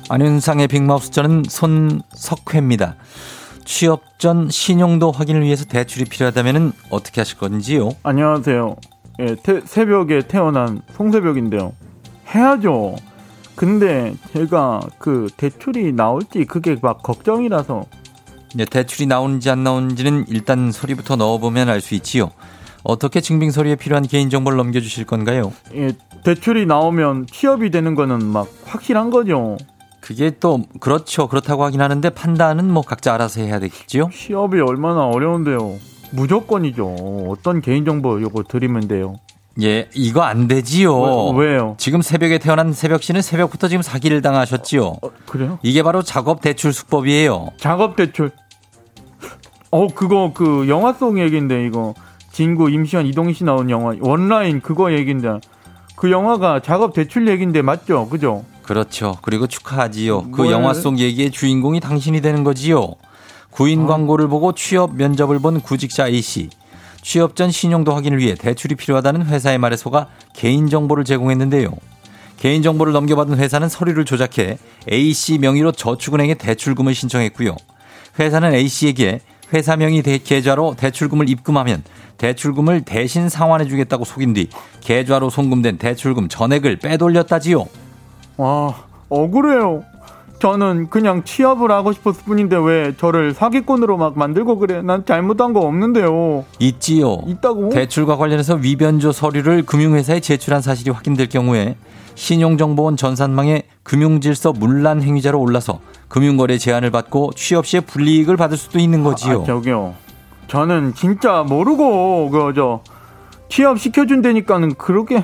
안윤상의 빅마우스 저는 손석회입니다. 취업 전 신용도 확인을 위해서 대출이 필요하다면 어떻게 하실 건지요? 안녕하세요. 예, 태- 새벽에 태어난 송새벽인데요. 해야죠. 근데 제가 그 대출이 나올지 그게 막 걱정이라서 네, 대출이 나오는지 안 나오는지는 일단 서류부터 넣어보면 알 수 있지요. 어떻게 증빙 서류에 필요한 개인정보를 넘겨주실 건가요? 예, 대출이 나오면 취업이 되는 거는 막 확실한 거죠. 그게 또 그렇죠. 그렇다고 하긴 하는데 판단은 뭐 각자 알아서 해야 되겠지요. 취업이 얼마나 어려운데요. 무조건이죠. 어떤 개인정보 요거 드리면 돼요. 예, 이거 안 되지요. 왜, 왜요? 지금 새벽에 태어난 새벽 씨는 새벽부터 지금 사기를 당하셨지요. 어, 그래요? 이게 바로 작업 대출 수법이에요. 작업 대출. 어, 그거 그 영화 속 얘기인데 이거 진구 임시완 이동희 씨 나온 영화 원라인 그거 얘기인데 그 영화가 작업 대출 얘기인데 맞죠? 그죠? 그렇죠. 그리고 축하하지요. 그 뭘? 영화 속 얘기의 주인공이 당신이 되는 거지요. 구인 아. 광고를 보고 취업 면접을 본 구직자 A씨. 취업 전 신용도 확인을 위해 대출이 필요하다는 회사의 말에 속아 개인정보를 제공했는데요. 개인정보를 넘겨받은 회사는 서류를 조작해 A씨 명의로 저축은행에 대출금을 신청했고요. 회사는 A씨에게 회사 명의 대- 계좌로 대출금을 입금하면 대출금을 대신 상환해주겠다고 속인 뒤 계좌로 송금된 대출금 전액을 빼돌렸다지요. 와, 억울해요. 저는 그냥 취업을 하고 싶었을 뿐인데 왜 저를 사기꾼으로 막 만들고 그래? 난 잘못한 거 없는데요. 있지요. 있다고? 대출과 관련해서 위변조 서류를 금융회사에 제출한 사실이 확인될 경우에 신용정보원 전산망에 금융질서 문란 행위자로 올라서 금융거래 제한을 받고 취업 시에 불이익을 받을 수도 있는 거지요. 아, 저기요. 저는 진짜 모르고 그저 취업 시켜준다니까는 그렇게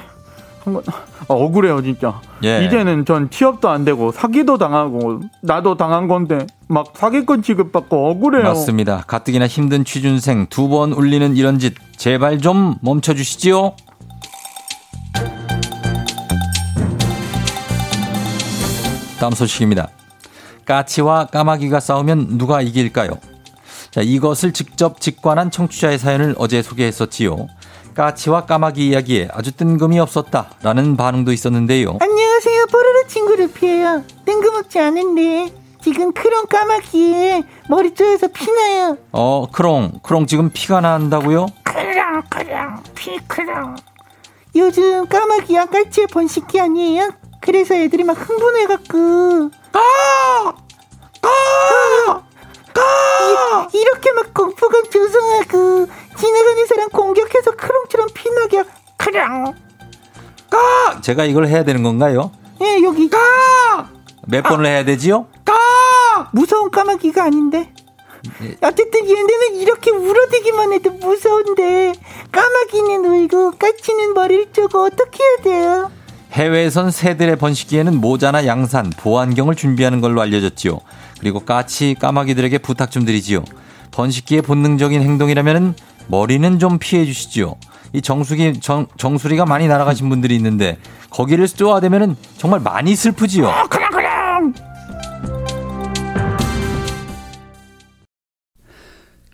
한건 억울해요 진짜. 예. 이제는 전 취업도 안 되고 사기도 당하고 나도 당한 건데 막 사기꾼 취급받고 억울해요. 맞습니다. 가뜩이나 힘든 취준생 두 번 울리는 이런 짓 제발 좀 멈춰 주시지요. 다음 소식입니다. 까치와 까마귀가 싸우면 누가 이길까요? 자, 이것을 직접 직관한 청취자의 사연을 어제 소개했었지요. 까치와 까마귀 이야기에 아주 뜬금이 없었다라는 반응도 있었는데요. 안녕하세요, 뽀로로 친구 루피예요. 뜬금없지 않은데 지금 크롱 까마귀에 머리 쪼여서 피나요. 어, 크롱, 크롱 지금 피가 난다고요? 크롱 크롱 피 크롱. 요즘 까마귀야 깔치의 번식기 아니에요? 그래서 애들이 막 흥분해갖고 까! 까! 까! 이, 이렇게 막 공포감 조성하고 지나가는 사람 공격해서 크롱처럼 피나게 크롱. 까! 제가 이걸 해야 되는 건가요? 예, 여기 까! 몇 번을 해야 되지요? 까! 무서운 까마귀가 아닌데. 어쨌든 얘네는 이렇게 울어대기만 해도 무서운데 까마귀는 울고 까치는 머리를 쪼고 어떻게 해야 돼요? 해외에선 새들의 번식기에는 모자나 양산, 보안경을 준비하는 걸로 알려졌지요. 그리고 까치, 까마귀들에게 부탁 좀 드리지요. 번식기의 본능적인 행동이라면 머리는 좀 피해 주시지요. 이 정수기, 정, 정수리가 많이 날아가신 분들이 있는데 거기를 쏘아대면 정말 많이 슬프지요. 그럼 그럼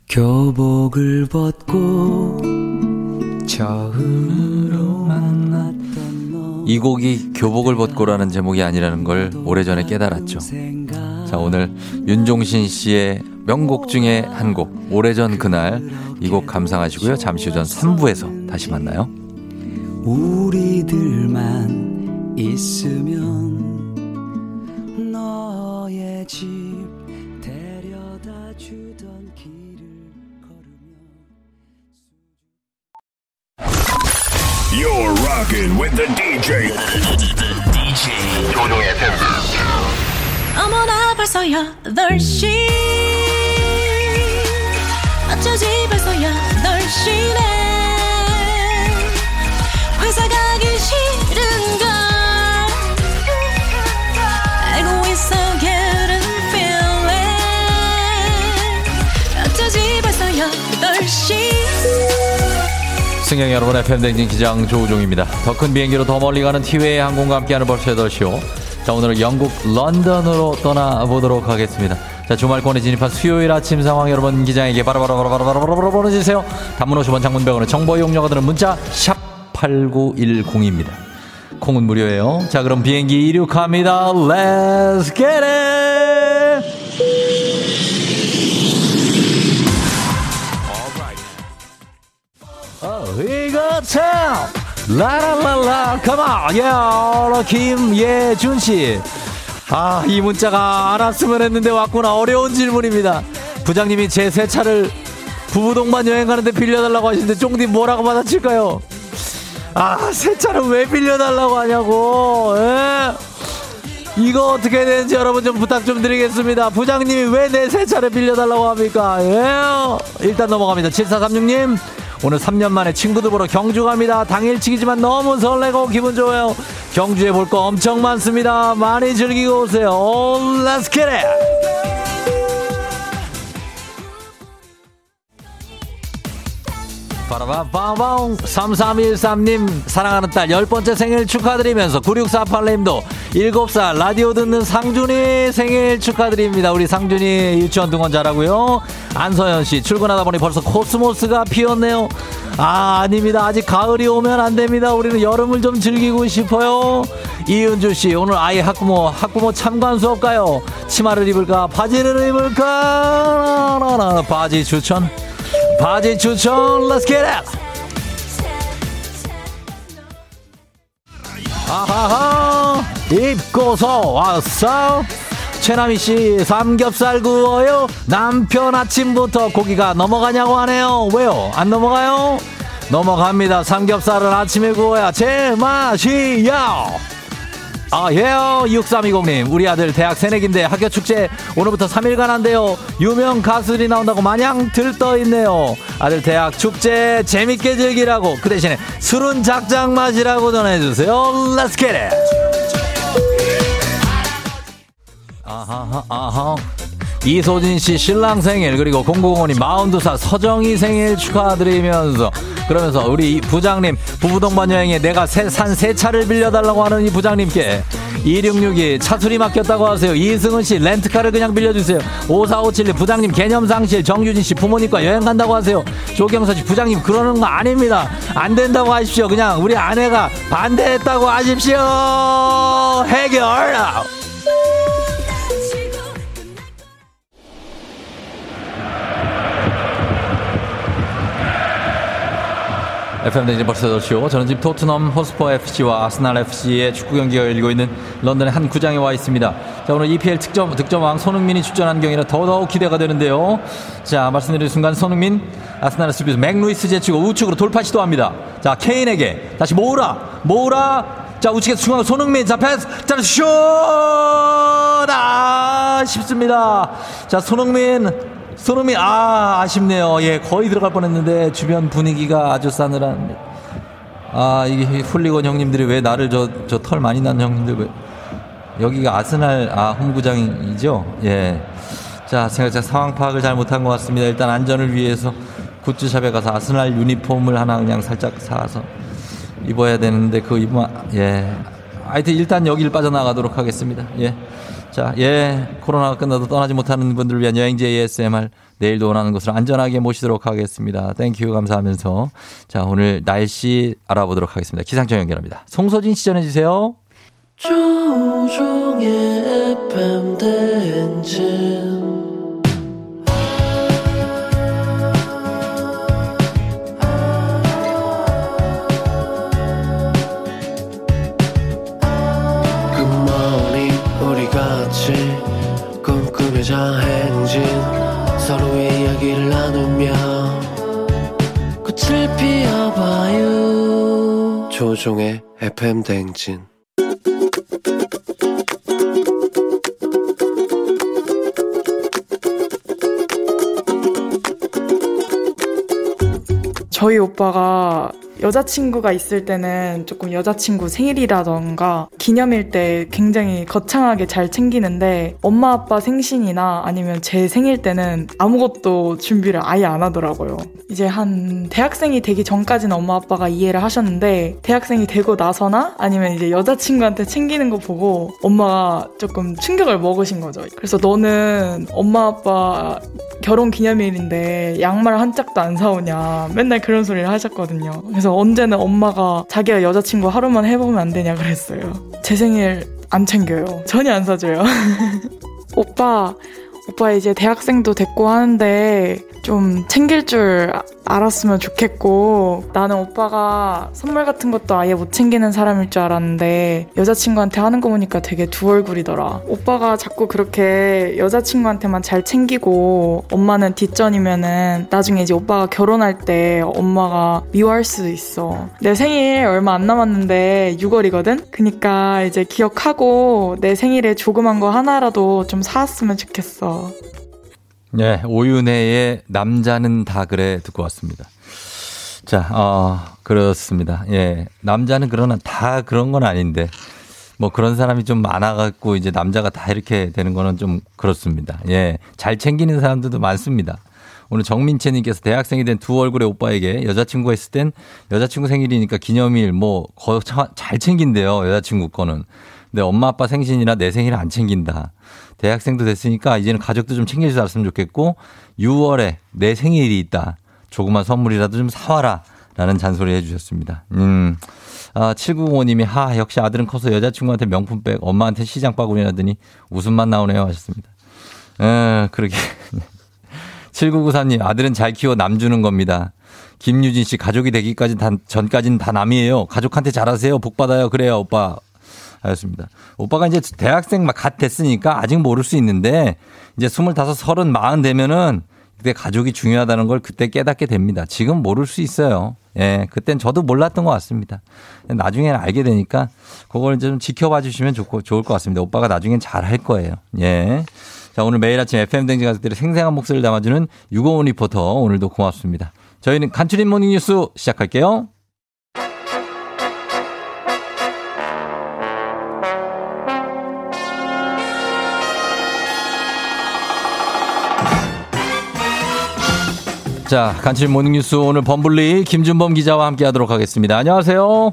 교복을 벗고 처음으로 만났던 너이 곡이 교복을 벗고라는 제목이 아니라는 걸 오래전에 깨달았죠. 자, 오늘 윤종신 씨의 명곡 중에 한 곡, 오래전 그날 이 곡 감상하시고요. 잠시 후 전 3부에서 다시 만나요. 우리들만 있으면 너의 집 데려다 주던 길을 걸으며 You're rocking with the DJ. DJ 조종의 팬. 어머나 벌써 8시 어쩌지 벌써 8시네 회사 가기 싫은걸. 알고 있어 getting feeling 어쩌지 벌써 8시 승객 여러분 FM 댕진 기장 조우종입니다. 더 큰 비행기로 더 멀리 가는 티웨이 항공과 함께하는 벌써 8시요. 자 오늘은 영국 런던으로 떠나보도록 하겠습니다. 자 주말권에 진입한 수요일 아침 상황 여러분 기장에게 바로바로 바로바로 바로바로 보내주세요. 단문 50원 장문병원의 정보 이용료가 드는 문자 샵 8910입니다. 콩은 무료예요. 자 그럼 비행기 이륙합니다. Let's get it! 어, 이거 참 라라라라 가만 야 김예준 씨. 아, 이 문자가 안 왔으면 했는데 왔구나. 어려운 질문입니다. 부장님이 제 새 차를 부부 동반 여행 가는데 빌려달라고 하시는데 쫑디 뭐라고 받아칠까요? 아, 새 차를 왜 빌려달라고 하냐고. 예? 이거 어떻게 되는지 여러분 좀 부탁 좀 드리겠습니다. 부장님이 왜내새 차를 빌려달라고 합니까? 예? 일단 넘어갑니다. 7436님. 오늘 3년 만에 친구들 보러 경주 갑니다. 당일치기지만 너무 설레고 기분 좋아요. 경주에 볼 거 엄청 많습니다. 많이 즐기고 오세요. Let's get it! 바라바바방 3313님 사랑하는 딸 열번째 생일 축하드리면서 9648님도 7살 라디오 듣는 상준이 생일 축하드립니다. 우리 상준이 유치원 등원 잘하고요. 안서연씨 출근하다 보니 벌써 코스모스가 피었네요. 아 아닙니다. 아직 가을이 오면 안됩니다. 우리는 여름을 좀 즐기고 싶어요. 이은주씨 오늘 아이 학부모 학부모 참관 수업 가요. 치마를 입을까? 바지를 입을까? 바지 추천 바지 추천 Let's get it. 아하하 입고서 왔어 최남희씨 삼겹살 구워요? 남편 아침부터 고기가 넘어가냐고 하네요. 왜요? 안 넘어가요? 넘어갑니다. 삼겹살은 아침에 구워야 제맛이야 아, 예요. 6320님. 우리 아들 대학 새내기인데 학교 축제 오늘부터 3일간 한대요. 유명 가수들이 나온다고 마냥 들떠 있네요. 아들 대학 축제 재밌게 즐기라고. 그 대신에 술은 작작 마시라고 전해주세요. Let's get it. 아하, 아하. 이소진 씨 신랑 생일 그리고 005님 마운드사 서정희 생일 축하드리면서 그러면서 우리 부장님 부부동반 여행에 내가 산새 차를 빌려달라고 하는 이 부장님께 2662 차수리 맡겼다고 하세요. 이승은 씨 렌트카를 그냥 빌려주세요. 5457 부장님 개념상실 정유진 씨 부모님과 여행 간다고 하세요. 조경서 씨 부장님 그러는 거 아닙니다. 안 된다고 하십시오. 그냥 우리 아내가 반대했다고 하십시오. 해결 FM 댕진 벌써 8시오. 저는 지금 토트넘 호스퍼 FC와 아스날 FC의 축구 경기가 열리고 있는 런던의 한 구장에 와 있습니다. 자, 오늘 EPL 득점, 득점왕 손흥민이 출전하는 경기라 더더욱 기대가 되는데요. 자, 말씀드린 순간 손흥민, 아스날 수비수 맥루이스 제치고 우측으로 돌파 시도합니다. 자, 케인에게 다시 모우라, 모우라. 자, 우측에서 중앙 손흥민, 자, 패스, 자, 슛! 아쉽습니다. 자, 손흥민, 손흥민 아 아쉽네요. 예 거의 들어갈 뻔했는데 주변 분위기가 아주 싸늘한. 아 이게 훌리건 형님들이 왜 나를 저 저 털 많이 난 형님들 왜 여기가 아스날 아 홈구장이죠. 예. 자 생각자 상황 파악을 잘 못한 것 같습니다. 일단 안전을 위해서 굿즈샵에 가서 아스날 유니폼을 하나 그냥 살짝 사서 입어야 되는데 그 입으면 예. 하여튼 일단 여기를 빠져나가도록 하겠습니다. 예. 자, 예. 코로나가 끝나도 떠나지 못하는 분들을 위한 여행지 ASMR 내일도 원하는 곳으로 안전하게 모시도록 하겠습니다. 땡큐 감사하면서 자, 오늘 날씨 알아보도록 하겠습니다. 기상청 연결합니다. 송소진 씨 전해 주세요. 조종의 FM 대행진 꿈꾸며자 행진 서로의 이야기를 나누며 꽃을 피워봐요. 조종의 FM 대행진 저희 오빠가 여자친구가 있을 때는 조금 여자친구 생일이라던가 기념일 때 굉장히 거창하게 잘 챙기는데 엄마 아빠 생신이나 아니면 제 생일 때는 아무것도 준비를 아예 안 하더라고요. 이제 한 대학생이 되기 전까지는 엄마 아빠가 이해를 하셨는데 대학생이 되고 나서나 아니면 이제 여자친구한테 챙기는 거 보고 엄마가 조금 충격을 먹으신 거죠. 그래서 너는 엄마 아빠 결혼 기념일인데 양말 한 짝도 안 사오냐 맨날 그런 소리를 하셨거든요. 그래서 언제는 엄마가 자기가 여자친구 하루만 해보면 안 되냐 그랬어요. 제 생일 안 챙겨요. 전혀 안 사줘요. 오빠, 오빠 이제 대학생도 됐고 하는데 좀 챙길 줄 아- 알았으면 좋겠고 나는 오빠가 선물 같은 것도 아예 못 챙기는 사람일 줄 알았는데 여자친구한테 하는 거 보니까 되게 두 얼굴이더라. 오빠가 자꾸 그렇게 여자친구한테만 잘 챙기고 엄마는 뒷전이면은 나중에 이제 오빠가 결혼할 때 엄마가 미워할 수도 있어. 내 생일 얼마 안 남았는데 6월이거든? 그니까 이제 기억하고 내 생일에 조그만 거 하나라도 좀 사왔으면 좋겠어. 네, 오윤혜의 남자는 다 그래 듣고 왔습니다. 자, 어, 그렇습니다. 예. 남자는 그러나 다 그런 건 아닌데, 뭐 그런 사람이 좀 많아갖고 이제 남자가 다 이렇게 되는 거는 좀 그렇습니다. 예. 잘 챙기는 사람들도 많습니다. 오늘 정민채님께서 대학생이 된 두 얼굴의 오빠에게 여자친구가 있을 땐 여자친구 생일이니까 기념일 뭐거잘 챙긴대요. 여자친구 거는. 근데 엄마 아빠 생신이나 내 생일을 안 챙긴다. 대학생도 됐으니까 이제는 가족도 좀 챙겨주지 않았으면 좋겠고 6월에 내 생일이 있다. 조그만 선물이라도 좀 사와라. 라는 잔소리 해주셨습니다. 음. 아, 7905님이 하, 역시 아들은 커서 여자친구한테 명품백, 엄마한테 시장 바구니라더니 웃음만 나오네요. 하셨습니다. 에, 그러게. 7994님, 아들은 잘 키워 남 주는 겁니다. 김유진 씨, 가족이 되기까지 다, 전까지는 다 남이에요. 가족한테 잘하세요. 복 받아요. 그래요, 오빠. 하였습니다. 오빠가 이제 대학생 막 갓 됐으니까 아직 모를 수 있는데, 이제 25, 30, 40 되면은 그때 가족이 중요하다는 걸 그때 깨닫게 됩니다. 지금 모를 수 있어요. 예, 그땐 저도 몰랐던 것 같습니다. 나중에는 알게 되니까 그걸 좀 지켜봐 주시면 좋고, 좋을 것 같습니다. 오빠가 나중엔 잘 할 거예요. 예. 자, 오늘 매일 아침 FM대행진 가족들의 생생한 목소리를 담아주는 유고원 리포터 오늘도 고맙습니다. 저희는 간추린 모닝 뉴스 시작할게요. 자, 간추린 모닝 뉴스 오늘 범블리 김준범 기자와 함께 하도록 하겠습니다. 안녕하세요.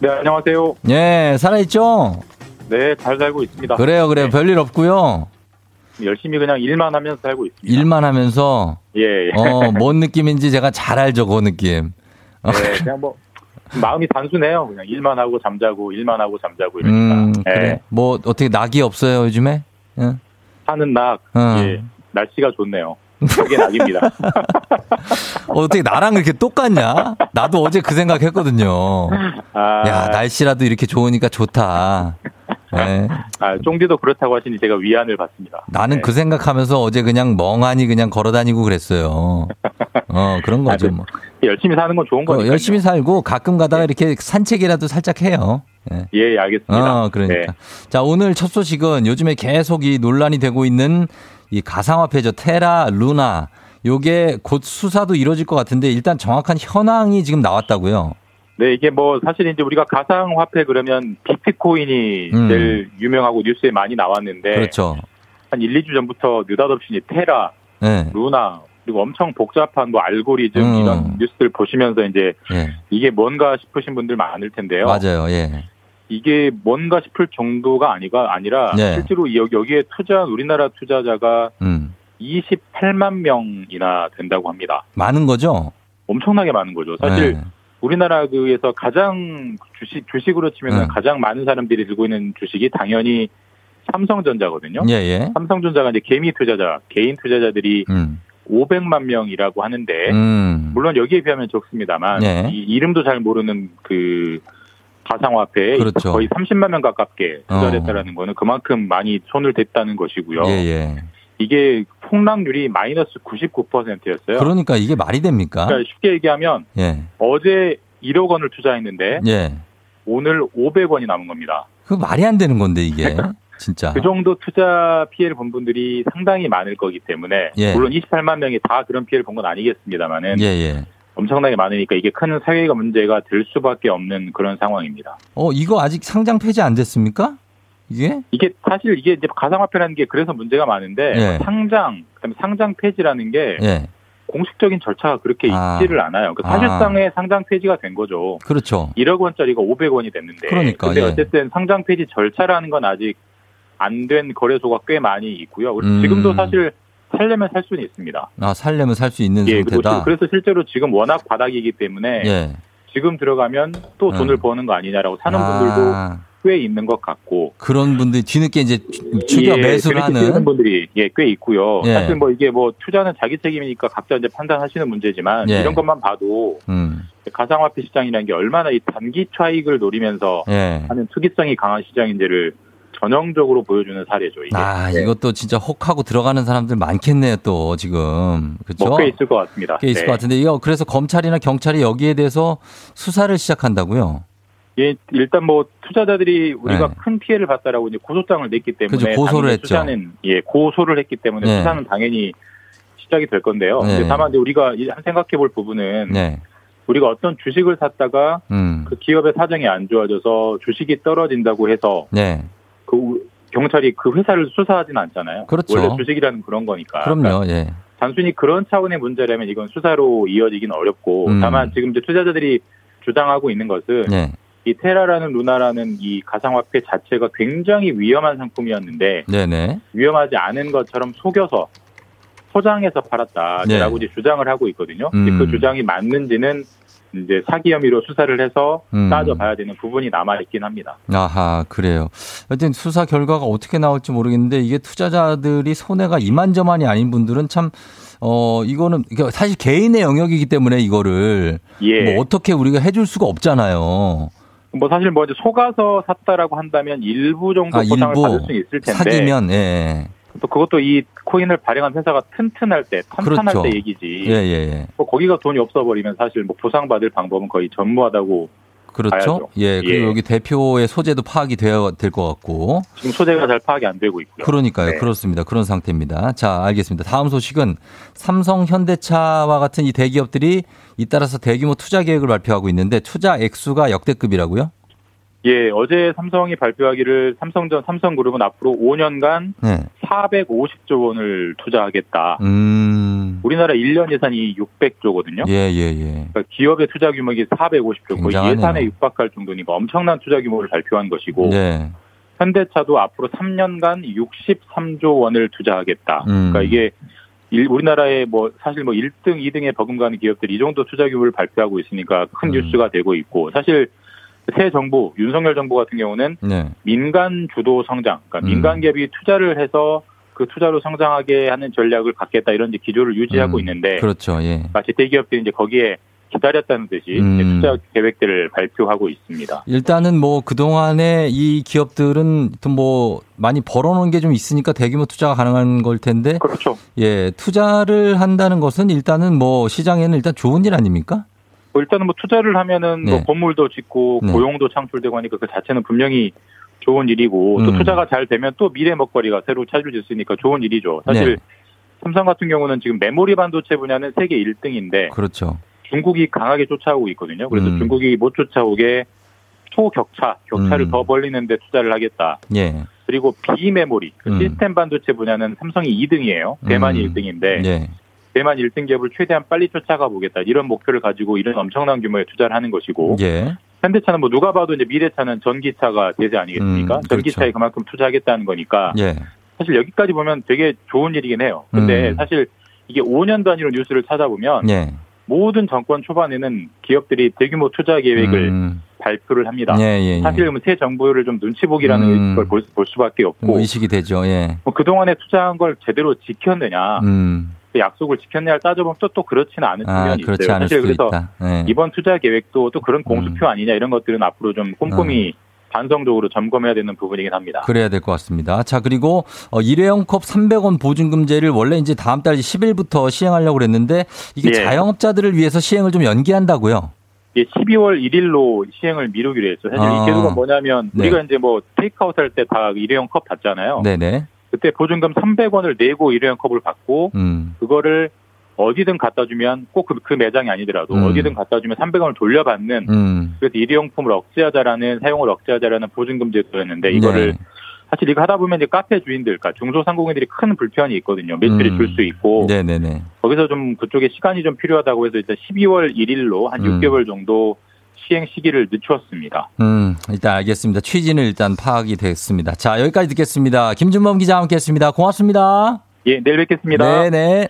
네, 안녕하세요. 예, 살아있죠? 네, 잘 살고 있습니다. 그래요, 그래요. 별일 없고요. 열심히 그냥 일만 하면서 살고 있습니다. 일만 하면서 예, 예. 어, 뭔 느낌인지 제가 잘 알죠, 그 느낌. 어, 네, 그냥 뭐 마음이 단순해요. 그냥 일만 하고 잠자고 일만 하고 잠자고 이러니까. 음, 예. 그래. 뭐 어떻게 낙이 없어요, 요즘에? 예. 사는 낙. 어. 예. 날씨가 좋네요. 그게 낙입니다. 어, 어떻게 나랑 그렇게 똑같냐? 나도 어제 그 생각 했거든요. 아, 야, 날씨라도 이렇게 좋으니까 좋다. 예. 아, 쫑디도 그렇다고 하시니 제가 위안을 받습니다. 나는 네. 그 생각하면서 어제 그냥 멍하니 그냥 걸어 다니고 그랬어요. 어, 그런 거죠, 뭐. 열심히 사는 건 좋은 어, 거니까. 열심히 살고 가끔 가다가 이렇게 산책이라도 살짝 해요. 예. 예, 알겠습니다. 어, 그러니까. 네. 자, 오늘 첫 소식은 요즘에 계속 이 논란이 되고 있는 이 가상화폐죠. 테라, 루나. 요게 곧 수사도 이루어질 것 같은데 일단 정확한 현황이 지금 나왔다고요. 네, 이게 뭐 사실 이제 우리가 가상화폐 그러면 비트코인이 음. 제일 유명하고 뉴스에 많이 나왔는데 그렇죠. 한 1, 2주 전부터 느닷없이 테라, 네. 루나 그리고 엄청 복잡한 뭐 알고리즘 음. 이런 뉴스들 보시면서 이제 예. 이게 뭔가 싶으신 분들 많을 텐데요. 맞아요. 예. 이게 뭔가 싶을 정도가 아니가 아니라 네. 실제로 여기, 여기에 투자한 우리나라 투자자가 음. 28만 명이나 된다고 합니다. 많은 거죠? 엄청나게 많은 거죠. 사실 네. 우리나라에서 가장 주식 주식으로 치면 음. 가장 많은 사람들이 들고 있는 주식이 당연히 삼성전자거든요. 예, 예. 삼성전자가 이제 개미 투자자, 개인 투자자들이 음. 500만 명이라고 하는데 음. 물론 여기에 비하면 적습니다만 네. 이 이름도 잘 모르는 그 가상화폐에 그렇죠. 거의 30만 명 가깝게 투자를 어. 했다라는 거는 그만큼 많이 손을 댔다는 것이고요. 예, 예. 이게 폭락률이 마이너스 99%였어요. 그러니까 이게 말이 됩니까? 그러니까 쉽게 얘기하면 예. 어제 1억 원을 투자했는데 예. 오늘 500원이 남은 겁니다. 그 말이 안 되는 건데 이게. 진짜. 그 정도 투자 피해를 본 분들이 상당히 많을 거기 때문에 예. 물론 28만 명이 다 그런 피해를 본 건 아니겠습니다만은 예, 예. 엄청나게 많으니까 이게 큰 사회가 문제가 될 수밖에 없는 그런 상황입니다. 어, 이거 아직 상장 폐지 안 됐습니까? 이게? 이게 사실 이게 이제 가상화폐라는 게 그래서 문제가 많은데 예. 상장 그다음에 상장 폐지라는 게 예. 공식적인 절차가 그렇게 아. 있지를 않아요. 그 아. 사실상의 상장 폐지가 된 거죠. 그렇죠. 1억 원짜리가 500원이 됐는데. 그러니까, 근데 예. 어쨌든 상장 폐지 절차라는 건 아직 안 된 거래소가 꽤 많이 있고요. 음. 지금도 사실 살려면 살 수는 있습니다. 아, 살려면 살 수 있는 예, 상태다. 그래서 실제로 지금 워낙 바닥이기 때문에 예. 지금 들어가면 또 돈을 음. 버는 거 아니냐라고 사는 분들도 아, 꽤 있는 것 같고. 그런 분들이 뒤늦게 이제 추겨 예, 매수를 그렇게 하는. 뛰는 분들이 예, 꽤 있고요. 예. 사실 뭐 이게 뭐 투자는 자기 책임이니까 각자 이제 판단하시는 문제지만 예. 이런 것만 봐도 음. 가상화폐 시장이라는 게 얼마나 이 단기 차익을 노리면서 예. 하는 투기성이 강한 시장인지를 전형적으로 보여주는 사례죠. 이게 아, 네. 이것도 진짜 혹하고 들어가는 사람들 많겠네요, 또 지금. 그렇죠? 뭐꽤 있을 것 같습니다. 꽤 있을 네. 것 같은데 이거 그래서 검찰이나 경찰이 여기에 대해서 수사를 시작한다고요. 예, 일단 뭐 투자자들이 우리가 네. 큰 피해를 봤다라고 이제 고소장을 냈기 때문에 그죠, 고소를 했죠. 수사는 예 고소를 했기 때문에 네. 수사는 당연히 시작이 될 건데요. 네. 다만 이제 우리가 이- 생각해 볼 부분은 네. 우리가 어떤 주식을 샀다가 음. 그 기업의 사정이 안 좋아져서 주식이 떨어진다고 해서 네. 그 우- 경찰이 그 회사를 수사하진 않잖아요. 그렇죠. 원래 주식이라는 그런 거니까. 그럼요. 예. 단순히 그런 차원의 문제라면 이건 수사로 이어지긴 어렵고 음. 다만 지금 이제 투자자들이 주장하고 있는 것은 네. 이 테라라는 루나라는 이 가상화폐 자체가 굉장히 위험한 상품이었는데 네, 네. 위험하지 않은 것처럼 속여서 포장해서 팔았다라고 네. 이제 주장을 하고 있거든요. 음. 이제 그 주장이 맞는지는 이제 사기 혐의로 수사를 해서 음. 따져봐야 되는 부분이 남아 있긴 합니다. 아하, 그래요. 하여튼 수사 결과가 어떻게 나올지 모르겠는데 이게 투자자들이 손해가 이만저만이 아닌 분들은 참 어, 이거는 사실 개인의 영역이기 때문에 이거를 예. 뭐 어떻게 우리가 해줄 수가 없잖아요. 뭐 사실 뭐 이제 속아서 샀다라고 한다면 일부 정도 아, 보상을 일부 받을 수 있을 텐데 사기면 예. 또 그것도 이 코인을 발행한 회사가 튼튼할 때 탄탄할 그렇죠. 때 얘기지. 예, 예, 예. 뭐 거기가 돈이 없어 버리면 사실 뭐 보상받을 방법은 거의 전무하다고 그렇죠. 봐야죠. 예, 그리고 예. 여기 대표의 소재도 파악이 되어야 될것 같고. 지금 소재가 잘 파악이 안 되고 있고요. 그러니까요. 네. 그렇습니다. 그런 상태입니다. 자, 알겠습니다. 다음 소식은 삼성, 현대차와 같은 이 대기업들이 잇따라서 대규모 투자 계획을 발표하고 있는데 투자 액수가 역대급이라고요? 예, 어제 삼성이 발표하기를 삼성전 삼성그룹은 앞으로 5년간 네. 450조 원을 투자하겠다. 음. 우리나라 1년 예산이 600조거든요. 예, 예, 예. 그러니까 기업의 투자 규모가 450조, 거의 굉장하네요. 예산에 육박할 정도니까 엄청난 투자 규모를 발표한 것이고 네. 현대차도 앞으로 3년간 63조 원을 투자하겠다. 음. 그러니까 이게 일- 우리나라의 뭐 사실 뭐 1등, 2등에 버금가는 기업들이 이 정도 투자 규모를 발표하고 있으니까 큰 음. 뉴스가 되고 있고 사실 새 정부 윤석열 정부 같은 경우는 네. 민간 주도 성장, 그러니까 음. 민간 기업이 투자를 해서 그 투자로 성장하게 하는 전략을 갖겠다 이런 이제 기조를 유지하고 음. 있는데 그렇죠. 예. 마치 대기업들이 이제 거기에 기다렸다는 듯이 음. 투자 계획들을 발표하고 있습니다. 일단은 뭐 그동안에 이 기업들은 또뭐 많이 벌어놓은 게 좀 있으니까 대규모 투자가 가능한 걸 텐데. 그렇죠. 예, 투자를 한다는 것은 일단은 뭐 시장에는 일단 좋은 일 아닙니까? 뭐 일단은 뭐 투자를 하면은 네. 뭐 건물도 짓고 네. 고용도 창출되고 하니까 그 자체는 분명히 좋은 일이고 또 음. 투자가 잘 되면 또 미래 먹거리가 새로 찾을 수 있으니까 좋은 일이죠. 사실 네. 삼성 같은 경우는 지금 메모리 반도체 분야는 세계 1등인데 그렇죠. 중국이 강하게 쫓아오고 있거든요. 그래서 음. 중국이 못 쫓아오게 초격차, 격차를 음. 더 벌리는데 투자를 하겠다. 예. 그리고 비메모리, 그 음. 시스템 반도체 분야는 삼성이 2등이에요. 대만이 음. 1등인데 예. 대만 1등 기업을 최대한 빨리 쫓아가 보겠다. 이런 목표를 가지고 이런 엄청난 규모의 투자를 하는 것이고 예. 현대차는 뭐 누가 봐도 이제 미래차는 전기차가 대세 아니겠습니까? 음, 전기차에 그렇죠. 그만큼 투자하겠다는 거니까 예. 사실 여기까지 보면 되게 좋은 일이긴 해요. 근데 음. 사실 이게 5년 단위로 뉴스를 찾아보면 예. 모든 정권 초반에는 기업들이 대규모 투자 계획을 음. 발표를 합니다. 예, 예, 예. 사실 새 정부를 좀 눈치 보기라는 음. 걸볼 수밖에 없고 뭐 의식이 되죠. 예. 뭐 그동안에 투자한 걸 제대로 지켰느냐 음. 그 약속을 지켰느냐를 따져보면 또, 또 그렇지는 않은 아, 측면이 그렇지 있어요. 않을 사실 그래서. 예. 이번 투자 계획도 또 그런 공수표 아니냐 이런 것들은 앞으로 좀 꼼꼼히 반성적으로 점검해야 되는 부분이긴 합니다. 그래야 될 것 같습니다. 자, 그리고 어, 일회용 컵 300원 보증금제를 원래 이제 다음 달 10일부터 시행하려고 그랬는데 이게 예. 자영업자들을 위해서 시행을 좀 연기한다고요. 이게 12월 1일로 시행을 미루기로 했어요. 사실 아. 이 제도가 뭐냐면 네. 우리가 이제 뭐 테이크아웃 할 때 다 일회용 컵 받잖아요. 네네. 그때 보증금 300원을 내고 일회용 컵을 받고 음. 그거를 어디든 갖다 주면 꼭그 매장이 아니더라도 음. 어디든 갖다 주면 300원을 돌려받는 음. 그래서 일회용품을 억제하자라는 사용을 억제하자라는 보증금 제도였는데 이거를 네. 사실 이거 하다 보면 이제 카페 주인들, 그러니까 중소상공인들이 큰 불편이 있거든요. 매출이 음. 줄수 있고 네네네. 거기서 좀 그쪽에 시간이 좀 필요하다고 해서 일단 12월 1일로 한 음. 6개월 정도 시행 시기를 늦추었습니다. 음, 일단 알겠습니다. 취지는 일단 파악이 됐습니다. 자, 여기까지 듣겠습니다. 김준범 기자 함께 했습니다. 고맙습니다. 예, 내일 뵙겠습니다. 네네.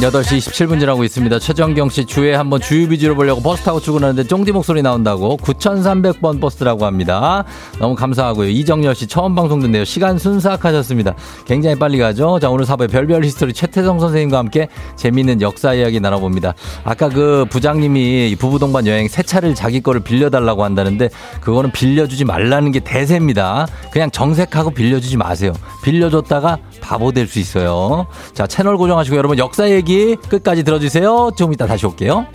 8시 27분 지나고 있습니다. 최정경 씨 주에 한번 주유비지로 보려고 버스 타고 출근하는데 쫑디 목소리 나온다고 9,300번 버스라고 합니다. 너무 감사하고요. 이정열 씨 처음 방송 듣네요. 시간 순삭하셨습니다. 굉장히 빨리 가죠. 자, 오늘 사부의 별별 히스토리 최태성 선생님과 함께 재미있는 역사 이야기 나눠봅니다. 아까 그 부장님이 부부 동반 여행 새 차를 자기 거를 빌려달라고 한다는데 그거는 빌려주지 말라는 게 대세입니다. 그냥 정색하고 빌려주지 마세요. 빌려줬다가 바보 될 수 있어요. 자, 채널 고정하시고 여러분 역사 얘기 끝까지 들어주세요. 좀 이따 다시 올게요.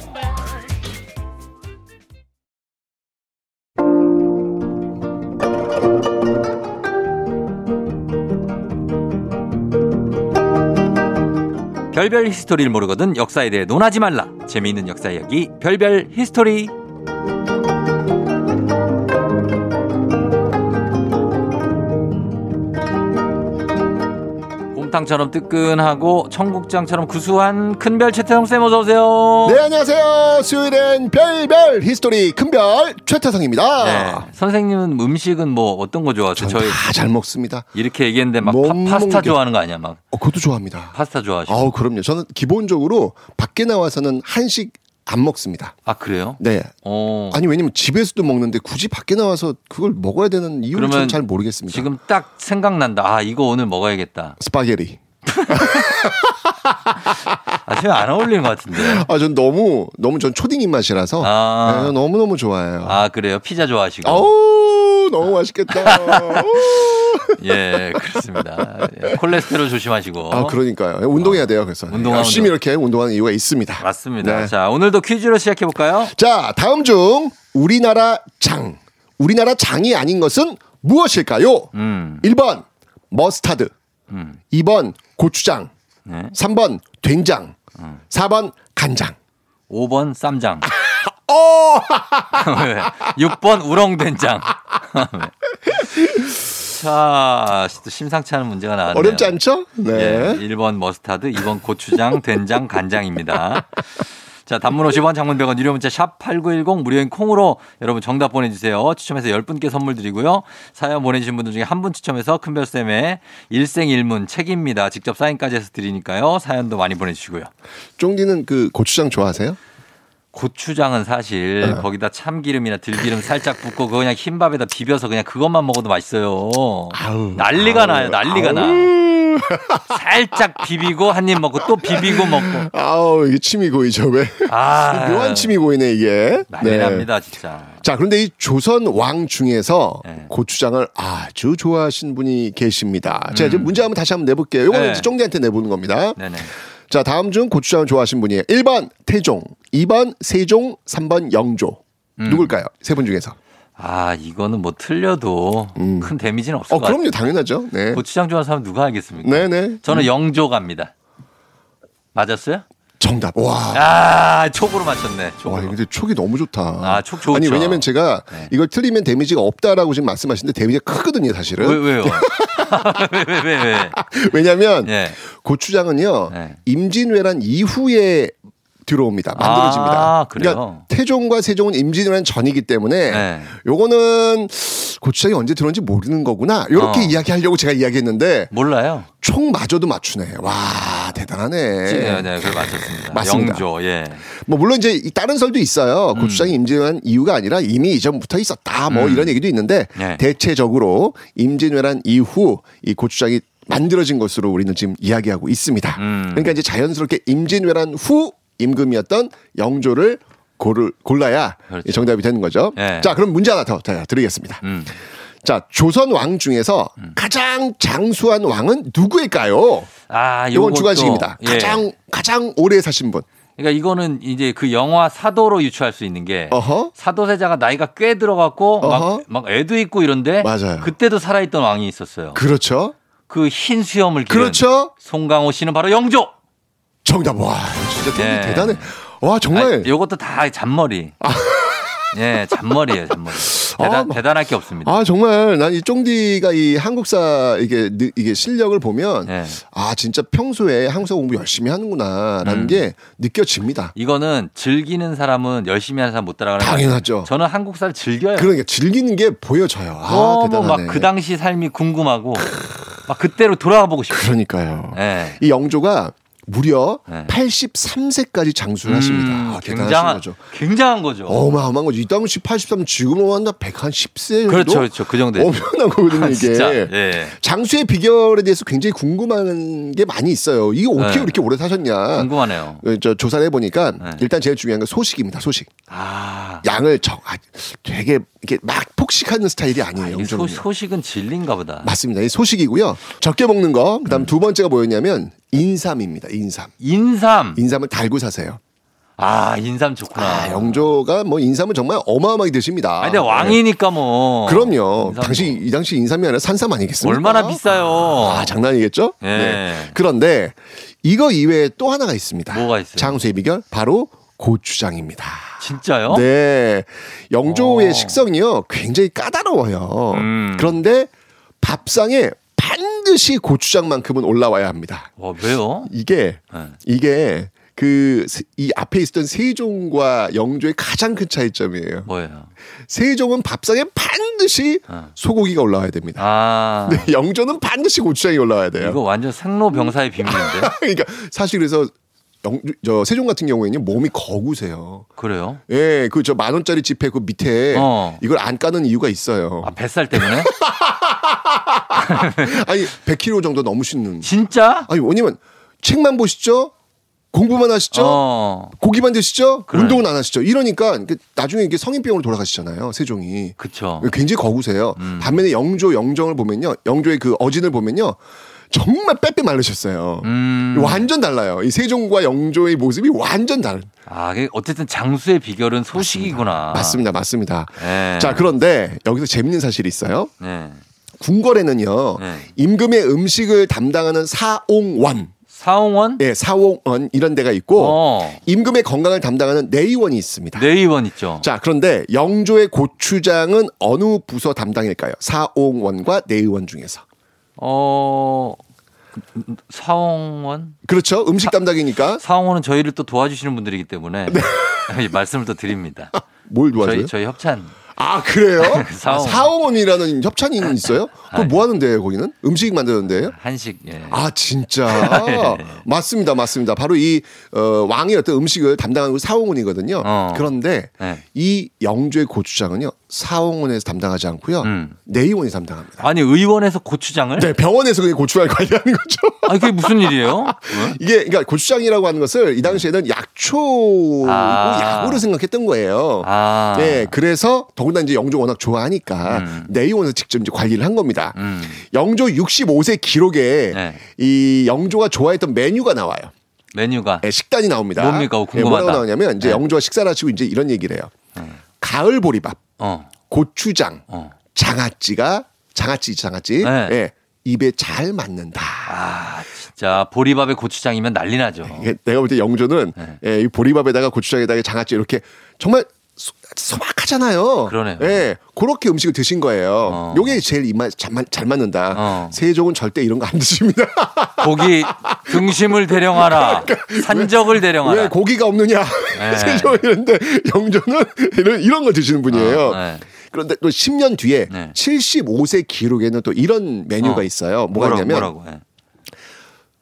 별별 히스토리를 모르거든 역사에 대해 논하지 말라. 재미있는 역사 이야기 별별 히스토리. 곰탕처럼 뜨끈하고 청국장처럼 구수한 큰별 최태성 쌤 어서 오세요. 네, 안녕하세요. 수요일엔 별별 히스토리 큰별 최태성입니다. 네. 선생님은 음식은 뭐 어떤 거 좋아하세요? 저희 다잘 먹습니다. 이렇게 얘기했는데 막못 파, 게- 좋아하는 거 아니야? 막 어, 그것도 좋아합니다. 파스타 좋아하시고. 아우, 그럼요. 저는 기본적으로 밖에 나와서는 한식 안 먹습니다. 아 그래요? 네. 어. 아니, 왜냐면 집에서도 먹는데 굳이 밖에 나와서 그걸 먹어야 되는 이유를 저는 잘 모르겠습니다. 지금 딱 생각난다. 아 이거 오늘 먹어야겠다. 스파게티. 아 지금 안 어울리는 것 같은데. 아, 전 너무, 너무 전 초딩 입맛이라서. 아. 네, 너무너무 좋아해요. 아 그래요? 피자 좋아하시고. 어우, 너무 맛있겠다. 예 그렇습니다. 예, 콜레스테롤 조심하시고. 아, 그러니까요. 운동해야 돼요. 그래서. 운동하면 열심히 이렇게 운동하는 이유가 있습니다. 맞습니다. 네. 자 오늘도 퀴즈로 시작해 볼까요? 자, 다음 중 우리나라 장. 우리나라 장이 아닌 것은 무엇일까요? 음. 1번 머스타드. 음. 2번 고추장. 네. 3번 된장. 음. 4번 간장. 5번 쌈장. 어! 6번 우렁된장. 자, 또 심상치 않은 문제가 나왔네요. 어렵지 않죠? 네. 예, 1번 머스타드, 2번 고추장, 된장, 간장입니다. 자, 단문 50원, 장문 100원, 유료 문자 샵 8910 무료인 콩으로 여러분 정답 보내주세요. 추첨해서 10분께 선물 드리고요. 사연 보내주신 분들 중에 한 분 추첨해서 큰별쌤의 일생일문 책입니다. 직접 사인까지 해서 드리니까요. 사연도 많이 보내주시고요. 쫑디는 그 고추장 좋아하세요? 고추장은 사실 네. 거기다 참기름이나 들기름 살짝 붓고 그거 그냥 흰밥에다 비벼서 그냥 그것만 먹어도 맛있어요. 난리가 아우, 나요. 난리가 나. 살짝 비비고 한 입 먹고 또 비비고 먹고. 아우, 이게 침이 고이죠, 왜? 아. 묘한 침이 고이네, 이게. 난리 납니다, 진짜. 자, 그런데 이 조선 왕 중에서 네. 고추장을 아주 좋아하신 분이 계십니다. 자, 이제 문제 한번 다시 한번 내볼게요. 이거는 음. 네. 쫑디한테 내보는 겁니다. 네네. 자, 다음 중 고추장을 좋아하시는 분이에요. 1번 태종, 2번 세종, 3번 영조. 음. 누굴까요? 세 분 중에서. 아, 이거는 뭐 틀려도 큰 데미지는 없을 어, 것 같아요. 그럼요. 당연하죠. 네. 고추장 좋아하는 사람 누가 알겠습니까? 네네. 저는 영조 갑니다. 맞았어요? 정답. 와. 아, 촉으로 맞췄네. 와, 촉으로. 근데 촉이 너무 좋다. 아, 촉 좋죠. 아니, 왜냐면 제가 네. 이걸 틀리면 데미지가 없다라고 지금 말씀하시는데 데미지가 크거든요, 사실은. 왜, 왜요? 왜, 왜, 왜, 왜? 왜냐면 예. 고추장은요, 네. 임진왜란 이후에 들어옵니다. 만들어집니다. 아, 그래요? 그러니까 태종과 세종은 임진왜란 전이기 때문에 네. 요거는 고추장이 언제 들어온지 모르는 거구나. 이렇게 어. 이야기하려고 제가 이야기했는데 몰라요. 총마저도 맞추네. 와 대단하네. 네, 네, 그걸 맞췄습니다. 맞습니다. 영조, 예. 뭐 물론 이제 이 다른 설도 있어요. 고추장이 임진왜란 이유가 아니라 이미 이전부터 있었다. 뭐 음. 이런 얘기도 있는데 네. 대체적으로 임진왜란 이후 이 고추장이 만들어진 것으로 우리는 지금 이야기하고 있습니다. 음. 그러니까 이제 자연스럽게 임진왜란 후 임금이었던 영조를 고를, 골라야 그렇죠. 이 정답이 되는 거죠. 네. 자, 그럼 문제 하나 더 자, 드리겠습니다. 음. 자, 조선 왕 중에서 가장 장수한 왕은 누구일까요? 아, 이건 주관식입니다. 예. 가장 가장 오래 사신 분. 그러니까 이거는 이제 그 영화 사도로 유추할 수 있는 게 어허. 사도세자가 나이가 꽤 들어갔고. 막, 막 애도 있고 이런데 맞아요. 그때도 살아있던 왕이 있었어요. 그렇죠. 그 흰 수염을 기른 그렇죠. 송강호 씨는 바로 영조. 정답. 와, 진짜 예. 대단해. 와, 정말. 아, 요것도 다 잔머리. 예, 잔머리예요, 잔머리. 대단, 대단할 게 없습니다. 아 정말 난 이 쫑디가 이 한국사 이게 느- 이게 실력을 보면 예. 아 진짜 평소에 한국사 공부 열심히 하는구나라는 음. 게 느껴집니다. 이거는 즐기는 사람은 열심히 하는 사람 못 따라가는 당연하죠. 저는 한국사를 즐겨요. 그러니까 즐기는 게 보여져요. 아 너무. 막 그 당시 삶이 궁금하고 막 그때로 돌아가 보고 싶어요. 그러니까요. 예. 이 영조가 무려 네. 83세까지 장수를 하십니다. 아, 대단하신 굉장한 거죠. 굉장한 거죠. 어마어마한 거죠. 이 당시 83 지금으로 한다 110세 정도? 그렇죠, 그렇죠. 그 정도. 엄청난 거거든요, 이게. 진짜. 예. 장수의 비결에 대해서 굉장히 궁금한 게 많이 있어요. 이게 어떻게 네. 그렇게 오래 사셨냐? 궁금하네요. 어, 저 조사를 해보니까 일단 제일 중요한 건 소식입니다. 소식. 아, 양을 적 아, 되게 이렇게 막 폭식하는 스타일이 아니에요. 이 영조는. 소, 소식은 진리인가 보다. 맞습니다. 이 소식이고요. 적게 먹는 거. 그다음 음. 두 번째가 뭐였냐면 인삼입니다. 인삼. 인삼. 인삼을 달고 사세요. 아, 인삼 좋구나. 아, 영조가 뭐 인삼을 정말 어마어마하게 드십니다. 아니, 근데 왕이니까 뭐. 네. 그럼요. 당시 이 당시 인삼이 아니라 산삼 아니겠습니까? 얼마나 비싸요. 아, 장난이겠죠? 예. 네. 그런데 이거 이외에 또 하나가 있습니다. 뭐가 있어요? 장수의 비결 바로 고추장입니다. 진짜요? 네. 영조의 어. 식성이요. 굉장히 까다로워요. 음. 그런데 밥상에 반드시 고추장만큼은 올라와야 합니다. 와, 왜요? 이게 네. 이게 그 이 앞에 있었던 세종과 영조의 가장 큰 차이점이에요. 뭐예요? 세종은 밥상에 반드시 어. 소고기가 올라와야 됩니다. 아. 근데 영조는 반드시 고추장이 올라와야 돼요. 이거 완전 생로병사의 비밀인데. 그러니까 사실 그래서 영, 저 세종 같은 경우에는 몸이 거구세요. 그래요? 예, 그 저 만 원짜리 지폐 그 밑에 어. 이걸 안 까는 이유가 있어요. 아, 뱃살 때문에? 아니 100kg 정도 넘으시는. 진짜? 아니 왜냐면 책만 보시죠. 공부만 하시죠. 어. 고기만 드시죠. 그래. 운동은 안 하시죠. 이러니까 그 나중에 이게 성인병으로 돌아가시잖아요. 세종이. 그쵸. 굉장히 거구세요. 음. 반면에 영조 영정을 보면요. 영조의 그 어진을 보면요. 정말 빼빼 마르셨어요. 음. 완전 달라요. 이 세종과 영조의 모습이 완전 다른. 아, 어쨌든 장수의 비결은 소식이구나. 맞습니다. 맞습니다. 네. 자, 그런데 여기서 재밌는 사실이 있어요. 네. 궁궐에는요. 네. 임금의 음식을 담당하는 사옹원. 사홍원? 예, 사옹원 이런 데가 있고 어. 임금의 건강을 담당하는 내의원이 있습니다. 내의원 있죠. 자, 그런데 영조의 고추장은 어느 부서 담당일까요? 사옹원과 내의원 중에서. 어, 사홍원? 그렇죠. 음식 담당이니까 사홍원은 저희를 또 도와주시는 분들이기 때문에 말씀을 또 드립니다. 뭘 네. 도와줘요? 저희, 저희 협찬. 아, 그래요? 사옹. 아, 사옹원이라는 협찬이 있어요? 그거 뭐 하는데요, 거기는? 음식 만드는데요? 한식, 예. 아 진짜 예. 맞습니다 맞습니다 바로 이 어, 왕의 어떤 음식을 담당하는 사홍원이거든요 어. 그런데 네. 이 영주의 고추장은요 사홍원에서 담당하지 않고요 음. 내의원이 담당합니다 아니, 의원에서 고추장을? 네 병원에서 그냥 고추장을 관리하는 거죠 아니, 그게 무슨 일이에요? 이게 그러니까 고추장이라고 하는 것을 이 당시에는 약초고 아. 약으로 생각했던 거예요 아. 네 그래서 더군다나 이제 영조 워낙 좋아하니까 음. 내의원에서 직접 이제 관리를 한 겁니다 음. 영조 65세 기록에 네. 이 영조가 좋아했던 메뉴가 나와요. 메뉴가. 네, 식단이 나옵니다. 뭡니까? 네, 궁금하다. 뭐라고 나오냐면 이제 네. 영조가 식사를 하시고 이제 이런 얘기를 해요. 가을 보리밥, 어, 고추장, 어. 장아찌가 장아찌 장아찌 네. 예, 입에 잘 맞는다. 아, 진짜 보리밥에 고추장이면 난리 나죠. 내가 볼 때 영조는 네. 예, 이 보리밥에다가 고추장에다가 장아찌 이렇게 정말 소, 소박하잖아요. 그러네요. 예, 그렇게 음식을 드신 거예요. 어. 요게 제일 입맛 잘, 맞- 잘 맞는다. 어. 세종은 절대 이런 거 안 드십니다. 고기 등심을 대령하라. 산적을 대령하라. 그러니까 왜 고기가 없느냐? 네. 세종은 이런데 영조는 이런, 이런 걸 드시는 분이에요. 어, 네. 그런데 또 10년 뒤에 네. 75세 기록에는 또 이런 메뉴가 어. 있어요. 뭐가 뭐라고, 있냐면 뭐라고 해.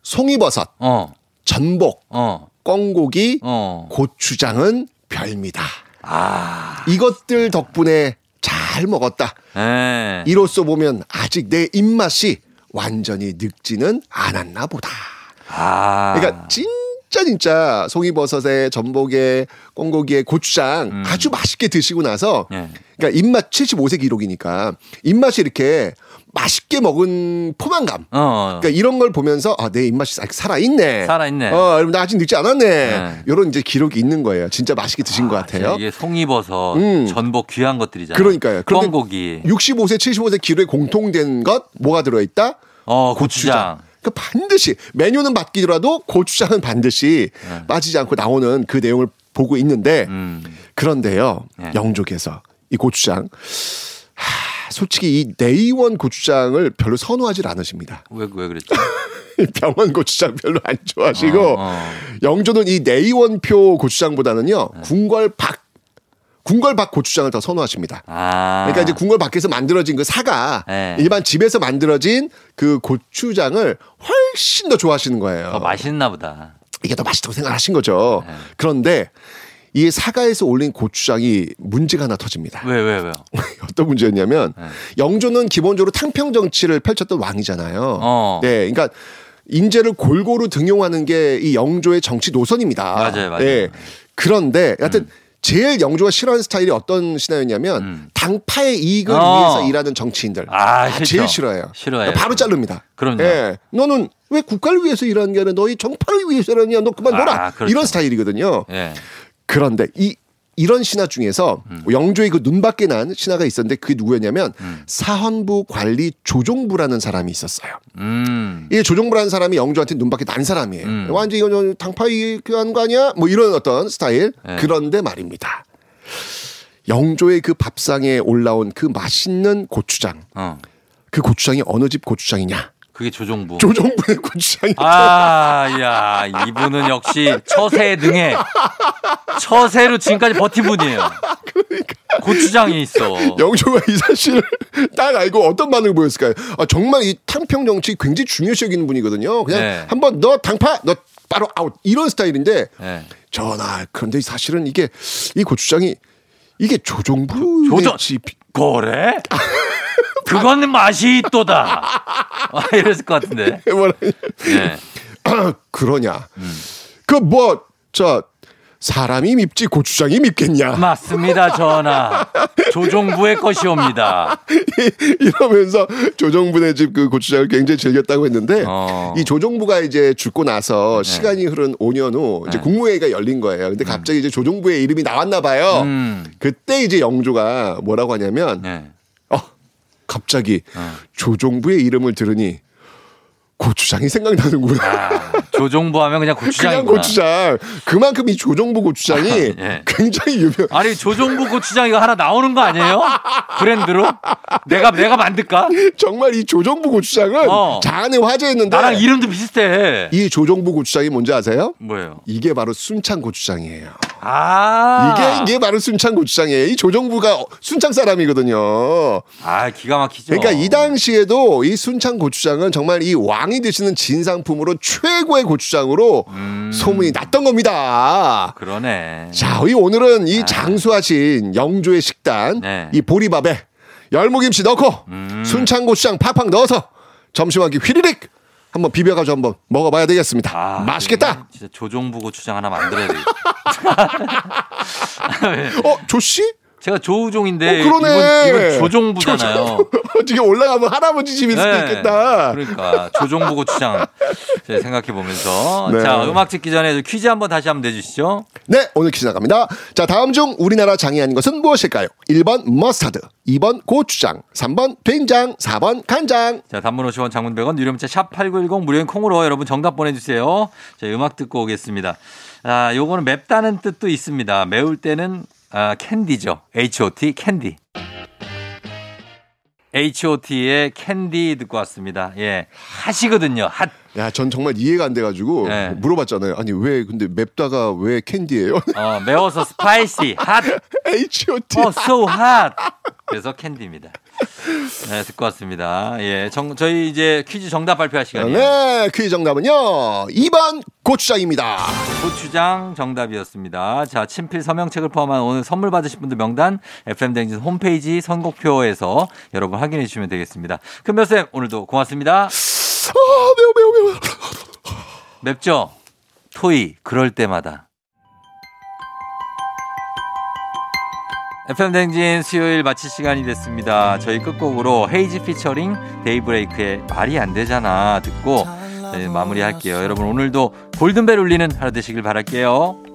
송이버섯, 어, 전복, 어, 꿩고기, 어. 고추장은 별미다. 아, 이것들 덕분에 잘 먹었다. 예. 이로써 보면 아직 내 입맛이 완전히 늙지는 않았나 보다. 아. 그러니까 진짜 진짜 송이버섯에 전복에 꽁고기에 고추장 아주 맛있게 드시고 나서 예. 그러니까 입맛 75세 기록이니까 입맛이 이렇게 맛있게 먹은 포만감. 어. 그러니까 이런 걸 보면서 아, 내 입맛이 아직 살아 있네. 살아 있네. 어, 여러분 나 아직 늙지 않았네. 네. 이런 이제 기록이 있는 거예요. 진짜 맛있게 드신 것 같아요. 이게 송이버섯, 음. 전복 귀한 것들이잖아요. 그러니까요. 그런데 꿩고기. 65세, 75세 기록에 공통된 것 뭐가 들어 있다? 어, 고추장. 그 반드시 메뉴는 바뀌더라도 고추장은 반드시 네. 빠지지 않고 나오는 그 내용을 보고 있는데 음. 그런데요 네. 영족에서 이 고추장 하, 솔직히 이 네이원 고추장을 별로 선호하지 않으십니다. 왜, 왜 그랬죠? 병원 고추장 별로 안 좋아하시고 어, 어. 영조는 이 네이원표 고추장보다는요 네. 궁궐박 궁궐박 고추장을 더 선호하십니다. 아. 그러니까 이제 궁궐밖에서 만들어진 그 사과 네. 일반 집에서 만들어진 그 고추장을 훨씬 더 좋아하시는 거예요. 더 맛있나 보다. 이게 더 맛있다고 생각하신 거죠. 네. 그런데 이 사과에서 올린 고추장이 문제가 하나 터집니다. 왜, 왜, 왜요? 어떤 문제였냐면 네. 영조는 기본적으로 탕평 정치를 펼쳤던 왕이잖아요. 어. 네, 그러니까 인재를 골고루 등용하는 게 이 영조의 정치 노선입니다. 맞아요, 맞아요. 네. 그런데 하여튼 음. 제일 영조가 싫어하는 스타일이 어떤 신하였냐면 당파의 이익을 어. 위해서 일하는 정치인들. 아, 아. 제일 싫어해요. 싫어해요. 바로 자릅니다. 그럼요. 예. 너는 왜 국가를 위해서 일하는 게 아니라 너희 정파를 위해서 일하냐? 너 그만 놀아. 아, 그렇죠. 이런 스타일이거든요. 예. 그런데 이 이런 신하 중에서 음. 영조의 그 눈밖에 난 신하가 있었는데 그게 누구였냐면 음. 사헌부 관리 조종부라는 사람이 있었어요. 음. 이 조종부라는 사람이 영조한테 눈밖에 난 사람이에요. 음. 완전 이거 당파 이익하는 거 아니야? 뭐 이런 어떤 스타일. 네. 그런데 말입니다. 영조의 그 밥상에 올라온 그 맛있는 고추장. 어. 그 고추장이 어느 집 고추장이냐? 그게 조종부. 조종부의 고추장이. 아, 야, 이분은 역시 처세 등에 처세로 지금까지 버틴 분이에요. 고추장이 있어. 영조가 이 사실을 딱 알고 어떤 반응을 보였을까요? 아, 정말 이 탕평 정치 굉장히 중요시 여기는 분이거든요. 그냥 네. 한번 너 당파 너 바로 아웃 이런 스타일인데 예. 전하 그런데 사실은 이게 이 고추장이 이게 조정부 조정- 그래? 그거는 맛이 또다. 아, 이랬을 것 같은데. 네. 그러냐? 음. 그뭐 저 사람이 밉지 고추장이 밉겠냐? 맞습니다, 전하. 조종부의 것이옵니다. 이러면서 조정부네 집그 고추장을 굉장히 즐겼다고 했는데 어. 이 조정부가 이제 죽고 나서 시간이 흐른 5년 후 이제 네. 국무회의가 열린 거예요. 근데 갑자기 이제 조정부의 이름이 나왔나 봐요. 음. 그때 이제 영조가 뭐라고 하냐면 네. 어 갑자기 어. 조정부의 이름을 들으니 고추장이 생각나는구나. 아, 조종부 하면 그냥 그냥 고추장이구나. 고추장. 그만큼 이 조정부 고추장이 예. 굉장히 유명. 아니 조종부 고추장 이거 하나 나오는 거 아니에요? 브랜드로? 내가 내가 만들까? 정말 이 조정부 고추장은 어. 장안의 화제였는데 나랑 이름도 비슷해. 이 조정부 고추장이 뭔지 아세요? 뭐예요? 이게 바로 순창 고추장이에요. 아 이게 이게 바로 순창 고추장이에요. 이 조정부가 어- 순창 사람이거든요. 아 기가 막히죠. 그러니까 이 당시에도 이 순창 고추장은 정말 이 왕이 드시는 진상품으로 최고의 고추장으로 소문이 났던 겁니다. 그러네. 자, 이 오늘은 이 장수하신 영조의 식단 네. 이 보리밥에 열무김치 넣고 음. 순창 고추장 팍팍 넣어서 점심 한끼 휘리릭 한번 비벼가지고 한번 먹어봐야 되겠습니다. 아, 맛있겠다. 진짜 조종부 고 추장 하나 만들어야 돼. 어, 조씨? 제가 조우종인데 어, 그러네. 이분, 이분 조종부잖아요. 어떻게 올라가면 할아버지 집일 수도 네. 있겠다. 그러니까 조종부 고추장 생각해 보면서 네. 자 음악 듣기 전에 퀴즈 한번 다시 한번 내주시죠. 네, 오늘 퀴즈 나갑니다. 자, 다음 중 우리나라 장이 아닌 것은 무엇일까요? 1번 머스타드, 2번 고추장, 3번 된장, 4번 간장. 자 단문 50원 장문 100원 유료 문자 샵 8910 무료인 콩으로 여러분 정답 보내주세요. 자 음악 듣고 오겠습니다. 아 요거는 맵다는 뜻도 있습니다. 매울 때는 아, 캔디죠. H.O.T. 캔디. H.O.T의 캔디 듣고 왔습니다. 예. hot이거든요. hot. 야, 전 정말 이해가 안 돼가지고 네. 물어봤잖아요. 아니, 왜, 근데 맵다가 왜 캔디예요? 어, 매워서 spicy. hot. H.O.T. 어, so hot. 그래서 캔디입니다. 네, 듣고 왔습니다. 예. 정, 저희 이제 퀴즈 정답 발표할 시간이에요. 네, 퀴즈 정답은요. 2번 고추장입니다. 고추장 정답이었습니다. 자, 친필 서명책을 포함한 오늘 선물 받으실 분들 명단 FM댕진 홈페이지 선곡표에서 여러분 확인해 주시면 되겠습니다. 금별쌤 오늘도 고맙습니다. 아, 매워, 매워, 매워. 맵죠? 토이 그럴 때마다. FM댕진 수요일 마칠 시간이 됐습니다. 저희 끝곡으로 헤이지 피처링 데이브레이크의 말이 안 되잖아 듣고 네, 마무리할게요. 여러분 오늘도 골든벨 울리는 하루 되시길 바랄게요.